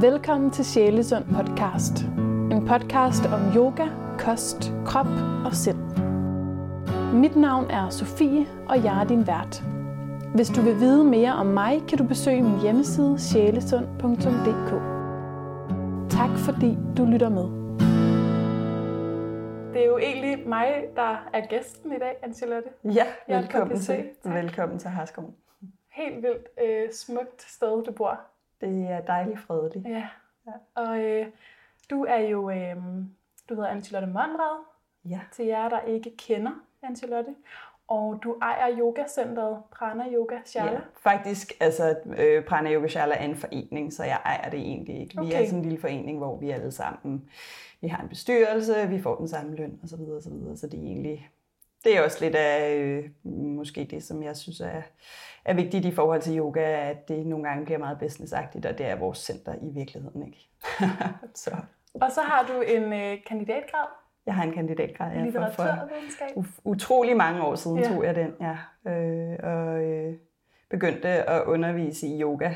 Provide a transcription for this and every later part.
Velkommen til Sjælesund podcast. En podcast om yoga, kost, krop og sind. Mit navn er Sofie, og jeg er din vært. Hvis du vil vide mere om mig, kan du besøge min hjemmeside sjælesund.dk. Tak fordi du lytter med. Det er jo egentlig mig, der er gæsten i dag, Ancelotte. Ja, velkommen til. Velkommen til Harskov. Helt vildt øh, smukt sted, du bor. Det er dejligt fredeligt. Ja. Og øh, du er jo, øh, du hedder Ancelotte Monrad, Ja. til jer, der ikke kender Ancelotte. Og du ejer yogacentret Prana Yoga Shala. ja. Faktisk, altså, øh, Prana Yoga Shala er en forening, så jeg ejer det egentlig ikke. Vi Okay. er sådan en lille forening, hvor vi alle sammen, vi har en bestyrelse, vi får den samme løn osv. Så, videre, så, videre. så det er egentlig, det er også lidt af øh, måske det, som jeg synes er, er vigtigt i forhold til yoga, at det nogle gange bliver meget businessagtigt, og det er vores center i virkeligheden, ikke? så Og så har du en øh, kandidatgrad jeg har en kandidatgrad ja, for, for, utrolig mange år siden ja. tog jeg den, ja. Øh, og øh, begyndte at undervise i yoga.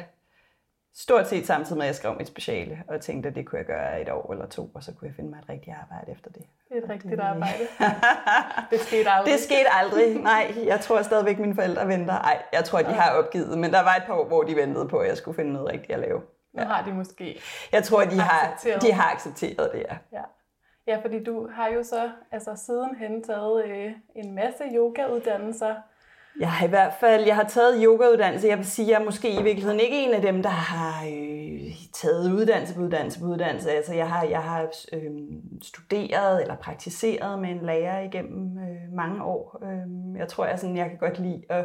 Stort set samtidig med, at jeg skrev mit speciale, og tænkte, at det kunne jeg gøre et år eller to, og så kunne jeg finde mig et rigtigt arbejde efter det. Det er et rigtigt arbejde. Det skete aldrig. Det skete aldrig. Nej, jeg tror stadigvæk, mine forældre venter. Nej, jeg tror, de har opgivet, men der var et par år, hvor de ventede på, at jeg skulle finde noget rigtigt at lave. Nu har de måske. Jeg tror, de har, Accepteret. de har accepteret det, ja. Ja. Ja, fordi du har jo så altså sidenhen taget øh, en masse yogauddannelser. Jeg har i hvert fald jeg har taget yogauddannelse. Jeg vil sige, at jeg er måske i virkeligheden ikke en af dem, der har øh, taget uddannelse på uddannelse på uddannelse. Altså, jeg har, jeg har øh, studeret eller praktiseret med en lærer igennem øh, mange år. Øh, jeg tror, jeg, sådan, jeg kan godt lide at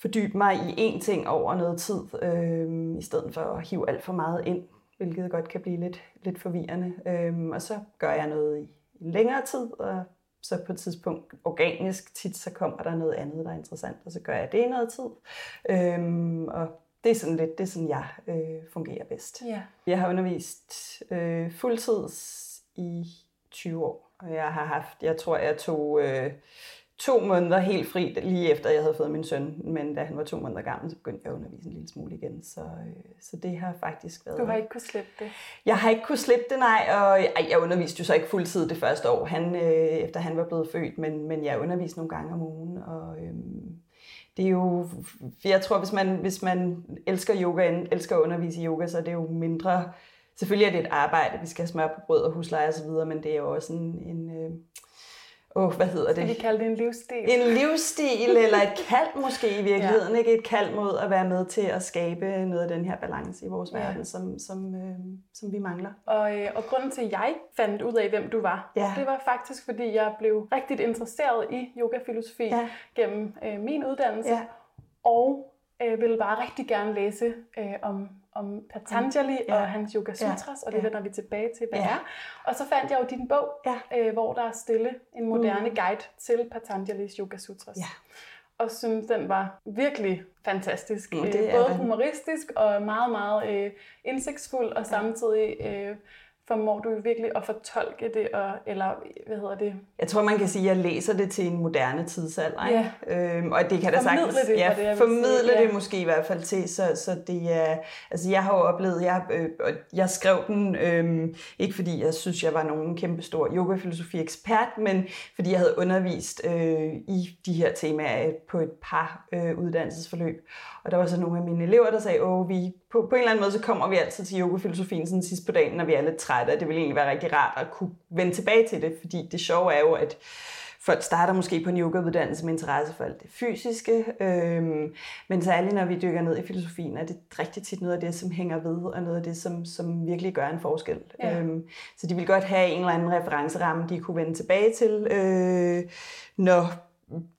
fordybe mig i én ting over noget tid, øh, i stedet for at hive alt for meget ind, hvilket godt kan blive lidt, lidt forvirrende. Øh, og så gør jeg noget i i længere tid, og så på et tidspunkt organisk tit, så kommer der noget andet, der er interessant, og så gør jeg det i noget tid. Øhm, og det er sådan lidt, det er sådan, jeg øh, fungerer bedst. Ja. Jeg har undervist øh, fuldtids i 20 år, og jeg har haft, jeg tror, jeg tog øh, to måneder helt fri, lige efter jeg havde fået min søn, men da han var to måneder gammel, så begyndte jeg at undervise en lille smule igen, så, øh, så det har faktisk været... Du har ikke kunnet slippe det. Jeg har ikke kunnet slippe det, nej, og ej, jeg underviste jo så ikke fuldtid det første år, han, øh, efter han var blevet født, men, men jeg underviste nogle gange om ugen, og øhm, det er jo, jeg tror, hvis man, hvis man elsker yoga, elsker at undervise i yoga, så er det jo mindre, selvfølgelig er det et arbejde, vi skal have smør på brød og husleje osv., men det er jo også en, en åh, hvad hedder Skal vi det? kalde det en livsstil? En livsstil, eller et kald måske i virkeligheden, ja. ikke? Et kald mod at være med til at skabe noget af den her balance i vores Ja. verden, som, som, øh, som vi mangler. Og, øh, og grunden til, at jeg fandt ud af, hvem du var, Ja. det var faktisk, fordi jeg blev rigtig interesseret i yogafilosofi Ja. gennem øh, min uddannelse, Ja. og øh, ville bare rigtig gerne læse øh, om, om Patanjali Ja. og hans Yoga Sutras, og det Ja. vender vi tilbage til, hvad Ja. er. Og så fandt jeg jo din bog, Ja. øh, hvor der er stille en moderne guide til Patanjalis Yoga Sutras. Ja. Og synes, den var virkelig fantastisk. Mm, Øh, det er Både den. humoristisk og meget, meget øh, indsigtsfuld, og samtidig øh, formår du virkelig at fortolke det, og, eller hvad hedder det? Jeg tror, man kan sige, at jeg læser det til en moderne tidsalder. Ikke? Øhm, og det kan da Formidle sagtens... det, ja, det, jeg formidle sige. Ja. det måske i hvert fald til. Så, så det er... Altså, jeg har jo oplevet... Jeg, øh, og jeg skrev den, øh, ikke fordi jeg synes, jeg var nogen kæmpe stor yogafilosofi-ekspert, men fordi jeg havde undervist øh, i de her temaer på et par øh, uddannelsesforløb. Og der var så nogle af mine elever, der sagde, åh, vi, på, på en eller anden måde, så kommer vi altid til yogafilosofien sådan sidst på dagen, når vi er lidt trætte, og det ville egentlig være rigtig rart at kunne vende tilbage til det, fordi det sjove er jo, at folk starter måske på en yogauddannelse med interesse for alt det fysiske, øhm, men særligt når vi dykker ned i filosofien, er det rigtig tit noget af det, som hænger ved, og noget af det, som, som virkelig gør en forskel. Ja. Øhm, så de vil godt have en eller anden referenceramme, de kunne vende tilbage til, øh, når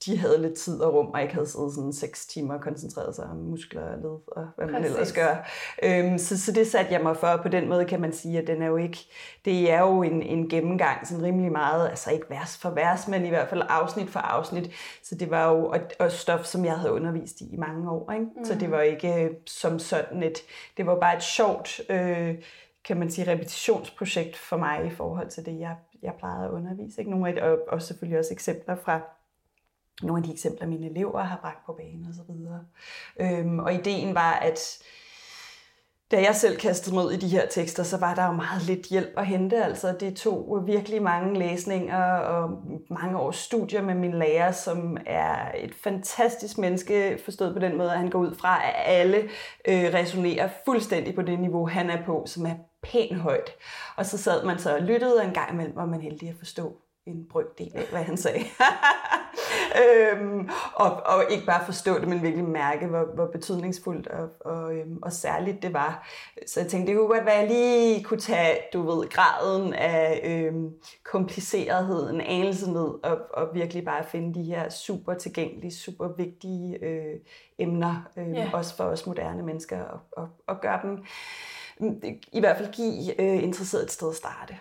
de havde lidt tid og rum, og ikke havde siddet sådan seks timer og koncentreret sig om muskler og led, og hvad man Præcis. ellers gør. Øhm, så, så det satte jeg mig for, og på den måde kan man sige, at den er jo ikke, det er jo en, en gennemgang, sådan rimelig meget, altså ikke vers for vers, men i hvert fald afsnit for afsnit. Så det var jo og, og stof, som jeg havde undervist i i mange år. Ikke? Mm. Så det var ikke øh, som sådan et, det var bare et sjovt, øh, kan man sige, repetitionsprojekt for mig i forhold til det, jeg, jeg plejede at undervise. Ikke? Nogle af, og, og selvfølgelig også eksempler fra nogle af de eksempler, mine elever har bragt på banen og så videre. Øhm, og ideen var, at da jeg selv kastede mod i de her tekster, så var der jo meget lidt hjælp at hente. Altså, det tog virkelig mange læsninger og mange års studier med min lærer, som er et fantastisk menneske, forstået på den måde, at han går ud fra, at alle øh, resonerer fuldstændig på det niveau, han er på, som er pænt højt. Og så sad man så og lyttede, og en gang imellem var man heldig at forstå en brøkdel af, hvad han sagde. øhm, og, og ikke bare forstå det, men virkelig mærke, hvor, hvor betydningsfuldt og, og, øhm, og særligt det var. Så jeg tænkte, det kunne godt være, at jeg lige kunne tage, du ved, graden af øhm, komplicerethed, en anelse ned, og, og virkelig bare finde de her super tilgængelige, super vigtige øh, emner, øh, yeah. også for os moderne mennesker, og, og, og gøre dem, i hvert fald give øh, interesseret et sted at starte.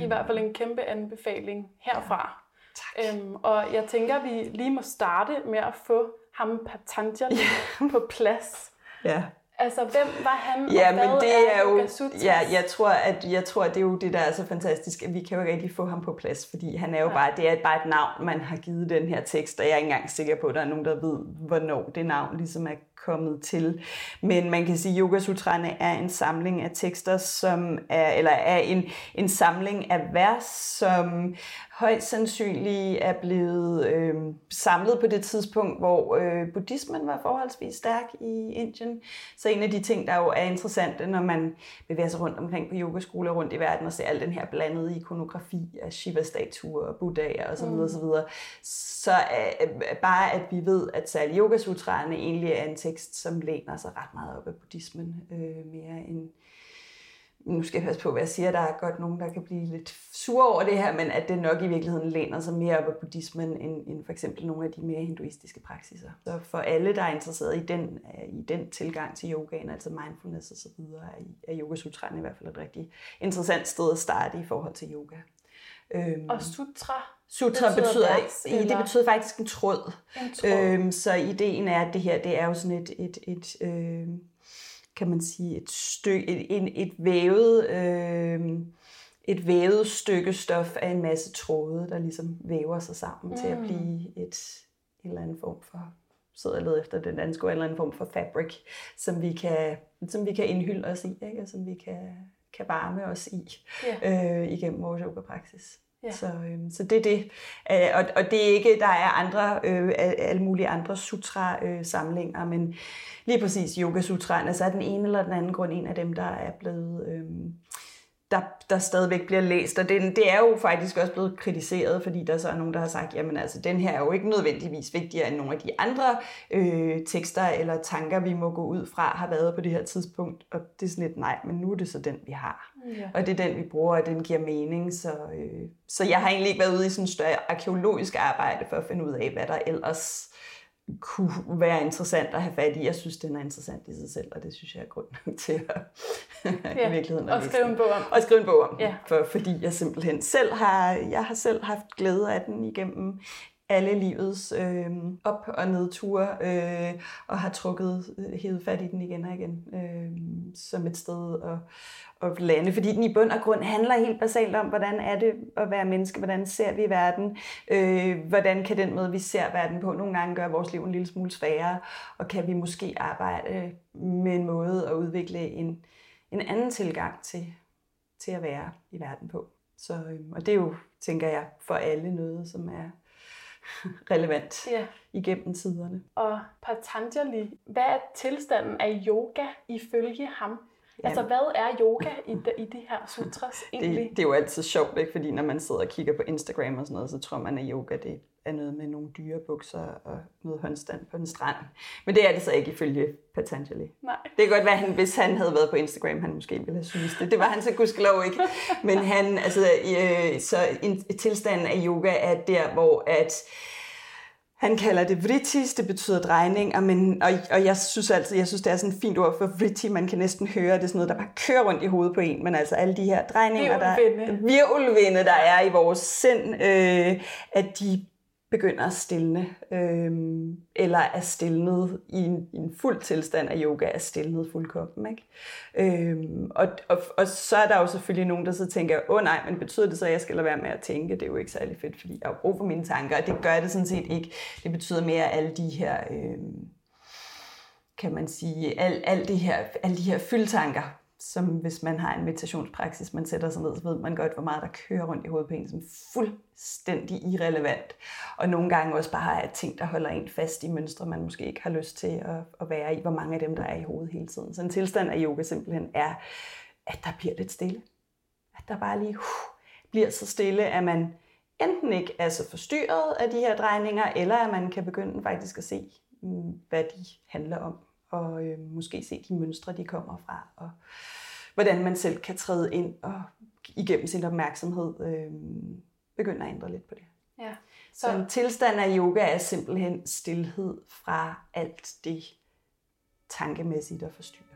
I hvert fald en kæmpe anbefaling herfra. Tak. Øhm, og jeg tænker, at vi lige må starte med at få ham Patanjali ja. på plads. Ja. Altså, hvem var han, ja, og hvad men det er, er jo, ja, jeg tror, at jeg tror, at det er jo det, der er så fantastisk, at vi kan jo ikke rigtig få ham på plads, fordi han er jo ja. bare, det er bare et navn, man har givet den her tekst, og jeg er ikke engang sikker på, at der er nogen, der ved, hvornår det navn ligesom er kommet til. Men man kan sige, at Yoga Sutrane er en samling af tekster, som er, eller er en, en samling af vers, som højst sandsynligt er blevet øh, samlet på det tidspunkt, hvor øh, buddhismen var forholdsvis stærk i Indien. Så en af de ting, der jo er interessante, når man bevæger sig rundt omkring på yogaskoler rundt i verden og ser al den her blandede ikonografi af Shiva-statuer og Buddhaer osv., mm. osv., så er bare, at vi ved, at særlig Yoga egentlig er en tekst, som læner sig ret meget op af buddhismen, øh, mere end nu skal jeg passe på, hvad jeg siger, der er godt nogen, der kan blive lidt sure over det her, men at det nok i virkeligheden læner sig mere op af buddhismen, end, end for eksempel nogle af de mere hinduistiske praksiser. Så for alle, der er interesseret i den, øh, i den tilgang til yogaen, altså mindfulness og videre, er yogasutraen i hvert fald et rigtig interessant sted at starte i forhold til yoga. Øhm, og sutra? Sutra betyder, betyder vers, i, det betyder faktisk en tråd. En tråd. Øhm, så ideen er, at det her det er jo sådan et, et, et øh, kan man sige, et, stykke, et, et, et vævet... Øh, et vævet stykke stof af en masse tråde, der ligesom væver sig sammen mm. til at mm. blive et, et eller andet form for sidder jeg efter den danske eller anden form for fabric, som vi kan, som vi kan indhylde os i, ikke? og som vi kan, kan varme os i yeah. øh, igennem vores yoga-praksis. Ja. Så, øhm, så det er det. Øh, og, og det er ikke, der er andre, øh, alle mulige andre sutra-samlinger, øh, men lige præcis yoga-sutraen, så er den ene eller den anden grund en af dem, der er blevet... Øh, der, der stadigvæk bliver læst, og det, det er jo faktisk også blevet kritiseret, fordi der så er nogen, der har sagt, jamen altså, den her er jo ikke nødvendigvis vigtigere end nogle af de andre øh, tekster eller tanker, vi må gå ud fra, har været på det her tidspunkt, og det er sådan lidt, nej, men nu er det så den, vi har. Ja. Og det er den, vi bruger, og den giver mening, så, øh, så jeg har egentlig ikke været ude i sådan et større arkeologisk arbejde for at finde ud af, hvad der ellers kunne være interessant at have fat i. Jeg synes, den er interessant i sig selv, og det synes jeg er grund til at ja, i virkeligheden at og skrive en bog om. Og skrive en bog om, ja. for, fordi jeg simpelthen selv har, jeg har selv haft glæde af den igennem alle livets øh, op- og nedture, øh, og har trukket, øh, hævet fat i den igen og igen, øh, som et sted at, at lande. Fordi den i bund og grund handler helt basalt om, hvordan er det at være menneske, hvordan ser vi verden, øh, hvordan kan den måde, vi ser verden på, nogle gange gøre vores liv en lille smule sværere, og kan vi måske arbejde med en måde at udvikle en, en anden tilgang til, til at være i verden på. Så, øh, og det er jo, tænker jeg, for alle noget, som er relevant ja. igennem tiderne. Og Patanjali, hvad er tilstanden af yoga ifølge ham? Ja. Altså, hvad er yoga i de, i de her sutras egentlig? Det, det er jo altid sjovt, ikke? fordi når man sidder og kigger på Instagram og sådan noget, så tror man, at yoga det er noget med nogle dyrebukser og noget håndstand på en strand. Men det er det så ikke ifølge Patanjali. Nej. Det kan godt være, at han, hvis han havde været på Instagram, han måske ville have synes det. Det var han så gudskelov ikke. Men han, altså, øh, så en, tilstanden af yoga er der, hvor at han kalder det vrittis, det betyder drejning, men, og, og jeg synes altid, jeg synes, det er sådan et fint ord for vritti, man kan næsten høre, det er sådan noget, der bare kører rundt i hovedet på en, men altså alle de her drejninger, der, virvelvinde, der er i vores sind, øh, at de begynder at stille, øh, eller er stillet i en, i en fuld tilstand af yoga, er stillet fuldkommen. Ikke? Øh, og, og, og så er der jo selvfølgelig nogen, der så tænker, åh oh, nej, men betyder det så, at jeg skal lade være med at tænke? Det er jo ikke særlig fedt, fordi jeg har brug for mine tanker, og det gør det sådan set ikke. Det betyder mere alle de her... Øh, kan man sige, al, al det her, alle de her fyldtanker, som hvis man har en meditationspraksis, man sætter sig ned, så ved man godt, hvor meget der kører rundt i hovedet på en, som fuldstændig irrelevant. Og nogle gange også bare er ting, der holder en fast i mønstre, man måske ikke har lyst til at, at være i, hvor mange af dem, der er i hovedet hele tiden. Så en tilstand af yoga simpelthen er, at der bliver lidt stille. At der bare lige uh, bliver så stille, at man enten ikke er så forstyrret af de her drejninger, eller at man kan begynde faktisk at se, mm, hvad de handler om og øh, måske se de mønstre, de kommer fra, og hvordan man selv kan træde ind og igennem sin opmærksomhed øh, begynde at ændre lidt på det. Ja. Så, så en tilstand af yoga er simpelthen stillhed fra alt det tankemæssigt, der forstyrrer.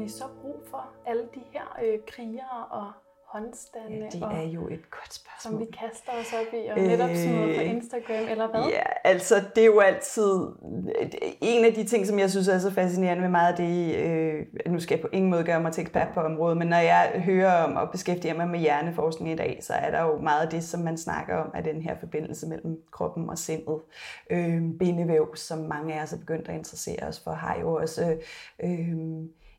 vi så brug for alle de her øh, krigere og håndstande? Ja, det er jo et godt spørgsmål. Som vi kaster os op i, og netop sådan noget på øh, Instagram, eller hvad? Ja, altså det er jo altid... En af de ting, som jeg synes er så fascinerende med meget af det, øh, nu skal jeg på ingen måde gøre mig til ekspert på området, men når jeg hører om og beskæftiger mig med hjerneforskning i dag, så er der jo meget af det, som man snakker om, af den her forbindelse mellem kroppen og sindet. Øh, bindevæv, som mange af os er begyndt at interessere os for, har jo også... Øh,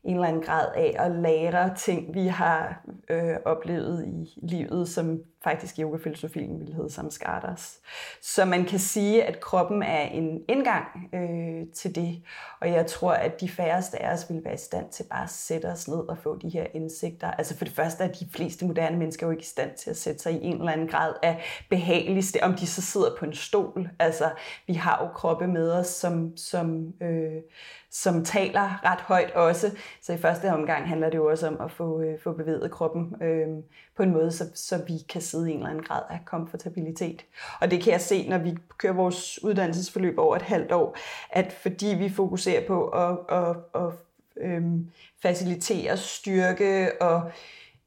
en eller anden grad af at lære ting, vi har øh, oplevet i livet, som faktisk yogafilosofien ville hedde samskaras. Så man kan sige, at kroppen er en indgang øh, til det, og jeg tror, at de færreste af os vil være i stand til bare at sætte os ned og få de her indsigter. Altså for det første er de fleste moderne mennesker jo ikke i stand til at sætte sig i en eller anden grad af behageligste, om de så sidder på en stol. Altså vi har jo kroppe med os, som, som, øh, som taler ret højt også. Så i første omgang handler det jo også om at få, øh, få bevæget kroppen øh, på en måde, så, så vi kan sidde i en eller anden grad af komfortabilitet. Og det kan jeg se, når vi kører vores uddannelsesforløb over et halvt år, at fordi vi fokuserer på at, at, at, at øhm, facilitere styrke og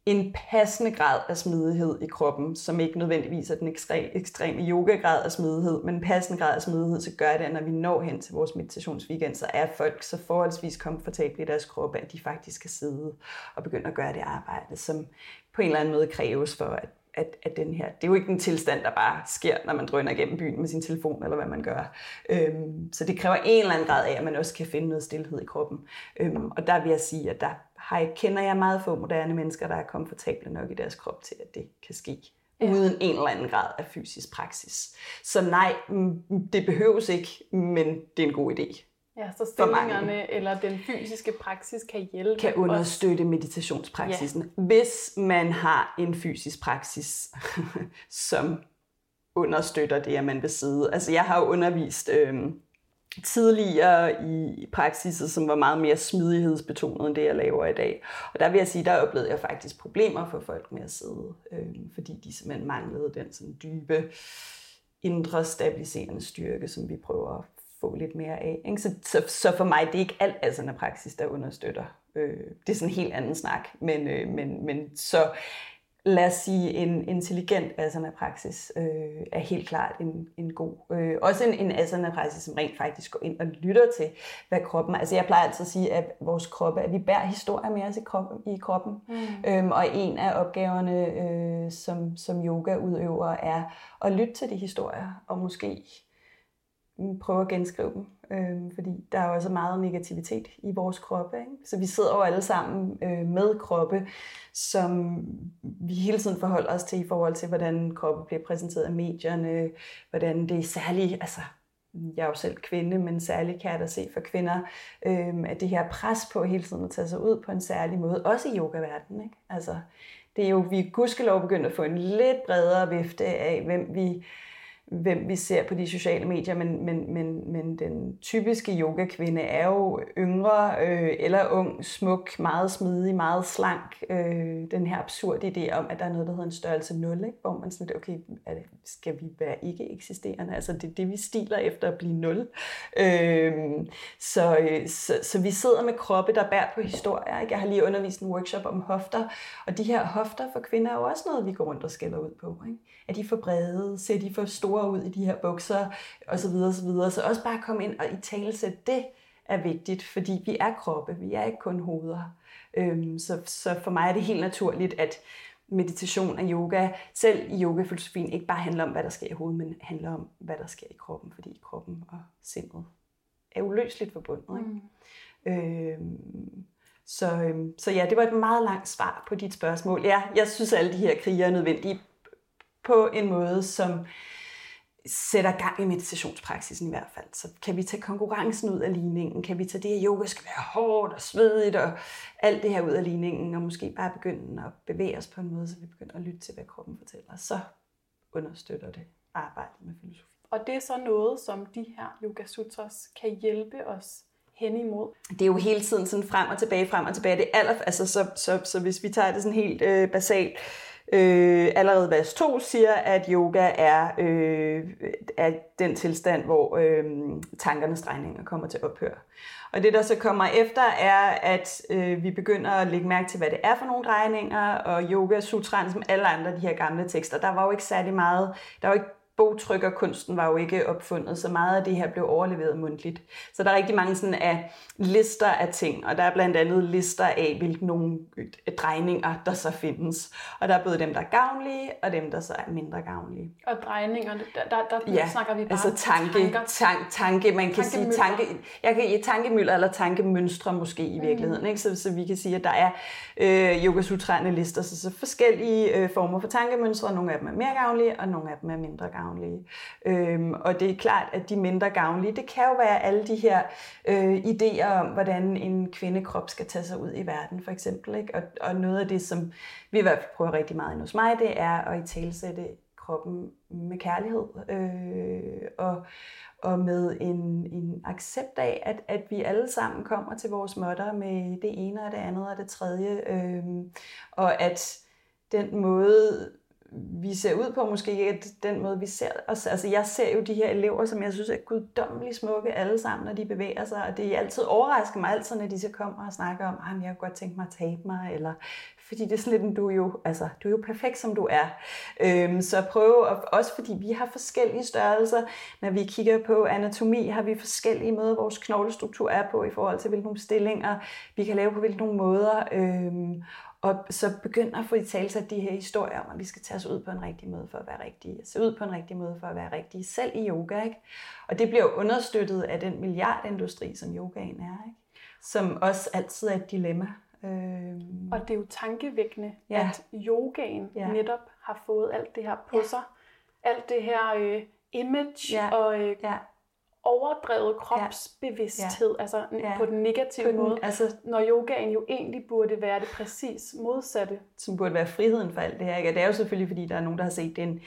en passende grad af smidighed i kroppen, som ikke nødvendigvis er den ekstreme yoga-grad af smidighed, men en passende grad af smidighed, så gør det, at når vi når hen til vores meditationsweekend, så er folk så forholdsvis komfortable i deres kroppe, at de faktisk kan sidde og begynde at gøre det arbejde, som på en eller anden måde kræves for, at at, at den her, det er jo ikke en tilstand, der bare sker, når man drøner igennem byen med sin telefon, eller hvad man gør. Øhm, så det kræver en eller anden grad af, at man også kan finde noget stillhed i kroppen. Øhm, og der vil jeg sige, at der har jeg, kender jeg meget få moderne mennesker, der er komfortable nok i deres krop til, at det kan ske. Ja. uden en eller anden grad af fysisk praksis. Så nej, det behøves ikke, men det er en god idé. Ja, så stillingerne eller den fysiske praksis kan hjælpe Kan understøtte os. meditationspraksisen. Ja. Hvis man har en fysisk praksis, som understøtter det, at man vil sidde. Altså jeg har jo undervist øh, tidligere i praksiser, som var meget mere smidighedsbetonet end det, jeg laver i dag. Og der vil jeg sige, der oplevede jeg faktisk problemer for folk med at sidde, øh, fordi de simpelthen manglede den sådan dybe indre stabiliserende styrke, som vi prøver at få lidt mere af. Ikke? Så, så, så for mig, det er ikke alt altså, asana praksis, der understøtter. Øh, det er sådan en helt anden snak. Men, øh, men, men så lad os sige, en intelligent asana-praksis øh, er helt klart en, en god. Øh, også en, en asana-praksis, som rent faktisk går ind og lytter til, hvad kroppen. Altså jeg plejer altid at sige, at vores kroppe, at vi bærer historier med os i kroppen. I kroppen. Mm. Øhm, og en af opgaverne øh, som, som yoga-udøver er at lytte til de historier, og måske prøve at genskrive dem, øh, fordi der er også meget negativitet i vores kroppe. Ikke? Så vi sidder jo alle sammen øh, med kroppe, som vi hele tiden forholder os til i forhold til, hvordan kroppe bliver præsenteret af medierne, hvordan det er særligt, altså jeg er jo selv kvinde, men særligt kan jeg da se for kvinder, øh, at det her pres på hele tiden at tage sig ud på en særlig måde, også i yogaverdenen. Ikke? Altså, det er jo, vi gudskelov begyndt at få en lidt bredere vifte af, hvem vi hvem vi ser på de sociale medier, men, men, men, men den typiske yogakvinde er jo yngre øh, eller ung, smuk, meget smidig, meget slank. Øh, den her absurde idé om, at der er noget, der hedder en størrelse 0, ikke? hvor man sådan, okay, er det, skal vi være ikke eksisterende? Altså det er det, vi stiler efter at blive 0. Øh, så, øh, så, så vi sidder med kroppe, der bærer på historier. Ikke? Jeg har lige undervist en workshop om hofter, og de her hofter for kvinder er jo også noget, vi går rundt og skælder ud på. Ikke? Er de for brede? Ser de for store ud i de her bukser? Og så videre, og så videre. Så også bare komme ind og i tale sætte det, er vigtigt, fordi vi er kroppe, vi er ikke kun hoveder. Øhm, så, så for mig er det helt naturligt, at meditation og yoga, selv i yogafilosofien, ikke bare handler om, hvad der sker i hovedet, men handler om, hvad der sker i kroppen, fordi kroppen og sindet er uløseligt forbundet. Ikke? Mm. Øhm, så, øhm, så ja, det var et meget langt svar på dit spørgsmål. Ja, jeg synes, alle de her krige er nødvendige på en måde, som sætter gang i meditationspraksisen i hvert fald. Så kan vi tage konkurrencen ud af ligningen? Kan vi tage det, at yoga skal være hårdt og svedigt og alt det her ud af ligningen, og måske bare begynde at bevæge os på en måde, så vi begynder at lytte til, hvad kroppen fortæller. Så understøtter det arbejdet med filosofi. Og det er så noget, som de her yoga sutras kan hjælpe os hen imod? Det er jo hele tiden sådan frem og tilbage, frem og tilbage. Det er aller, altså, så, så, så hvis vi tager det sådan helt øh, basalt, Øh, Øh, allerede vers 2 siger, at yoga er, øh, er den tilstand, hvor øh, tankernes drejninger kommer til ophør. Og det, der så kommer efter, er, at øh, vi begynder at lægge mærke til, hvad det er for nogle drejninger, og yoga sutran, som alle andre de her gamle tekster, der var jo ikke særlig meget, der var ikke bogtrykkerkunsten var jo ikke opfundet, så meget af det her blev overleveret mundtligt. Så der er rigtig mange sådan af lister af ting, og der er blandt andet lister af, hvilke nogle drejninger, der så findes. Og der er både dem, der er gavnlige, og dem, der så er mindre gavnlige. Og drejninger, der, der, der ja, snakker vi bare altså tanke, tank, tanke, man kan sige tanke, jeg kan tankemøller eller tankemønstre måske i mm. virkeligheden, mm. ikke? Så, så vi kan sige, at der er øh, yoga lister, så, så forskellige øh, former for tankemønstre, nogle af dem er mere gavnlige, og nogle af dem er mindre gavnlige gavnlige. Øhm, og det er klart, at de mindre gavnlige, det kan jo være alle de her øh, idéer om, hvordan en kvindekrop skal tage sig ud i verden, for eksempel. Ikke? Og, og noget af det, som vi i hvert fald prøver rigtig meget ind hos mig, det er at i talsætte kroppen med kærlighed øh, og, og med en, en accept af, at, at vi alle sammen kommer til vores måtter med det ene og det andet og det tredje, øh, og at den måde, vi ser ud på, måske ikke den måde, vi ser os. Altså, jeg ser jo de her elever, som jeg synes er guddommeligt smukke alle sammen, når de bevæger sig, og det er altid overrasker mig altid, når de så kommer og snakker om, at jeg kunne godt tænke mig at tabe mig, eller fordi det er sådan lidt, du er jo, altså, du er jo perfekt, som du er. Øhm, så prøv, at, også fordi vi har forskellige størrelser, når vi kigger på anatomi, har vi forskellige måder, vores knoglestruktur er på, i forhold til hvilke stillinger vi kan lave på hvilke måder. Øhm, og så begynder at få i tale de her historier om, at vi skal tage os ud på en rigtig måde for at være rigtige. Se ud på en rigtig måde for at være rigtige, selv i yoga. Ikke? Og det bliver understøttet af den milliardindustri, som yogaen er. Ikke? Som også altid er et dilemma. Øhm. Og det er jo tankevækkende, ja. at yogaen ja. netop har fået alt det her på ja. sig. Alt det her øh, image ja. og øh, ja overdrevet kropsbevidsthed, ja. altså ja. på den negative på den, måde, altså, når yogaen jo egentlig burde være det præcis modsatte. Som burde være friheden for alt det her. Ikke? det er jo selvfølgelig, fordi der er nogen, der har set en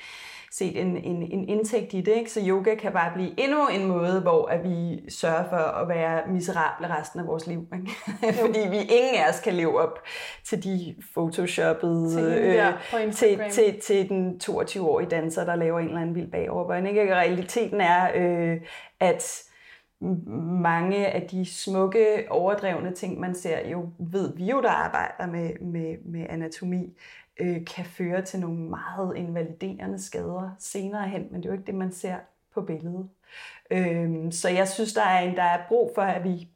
set en, en, en indtægt i det. Ikke? Så yoga kan bare blive endnu en måde, hvor at vi sørger for at være miserable resten af vores liv. Ikke? Fordi vi ingen af os kan leve op til de photoshoppede, til, øh, til, til, til den 22-årige danser, der laver en eller anden vild bagoverbøjning. Ikke? realiteten er, øh, at mange af de smukke, overdrevne ting, man ser, jo ved vi jo, der arbejder med, med, med anatomi, øh, kan føre til nogle meget invaliderende skader senere hen, men det er jo ikke det, man ser på billedet. Øhm, så jeg synes, der er, en, der er brug for, at vi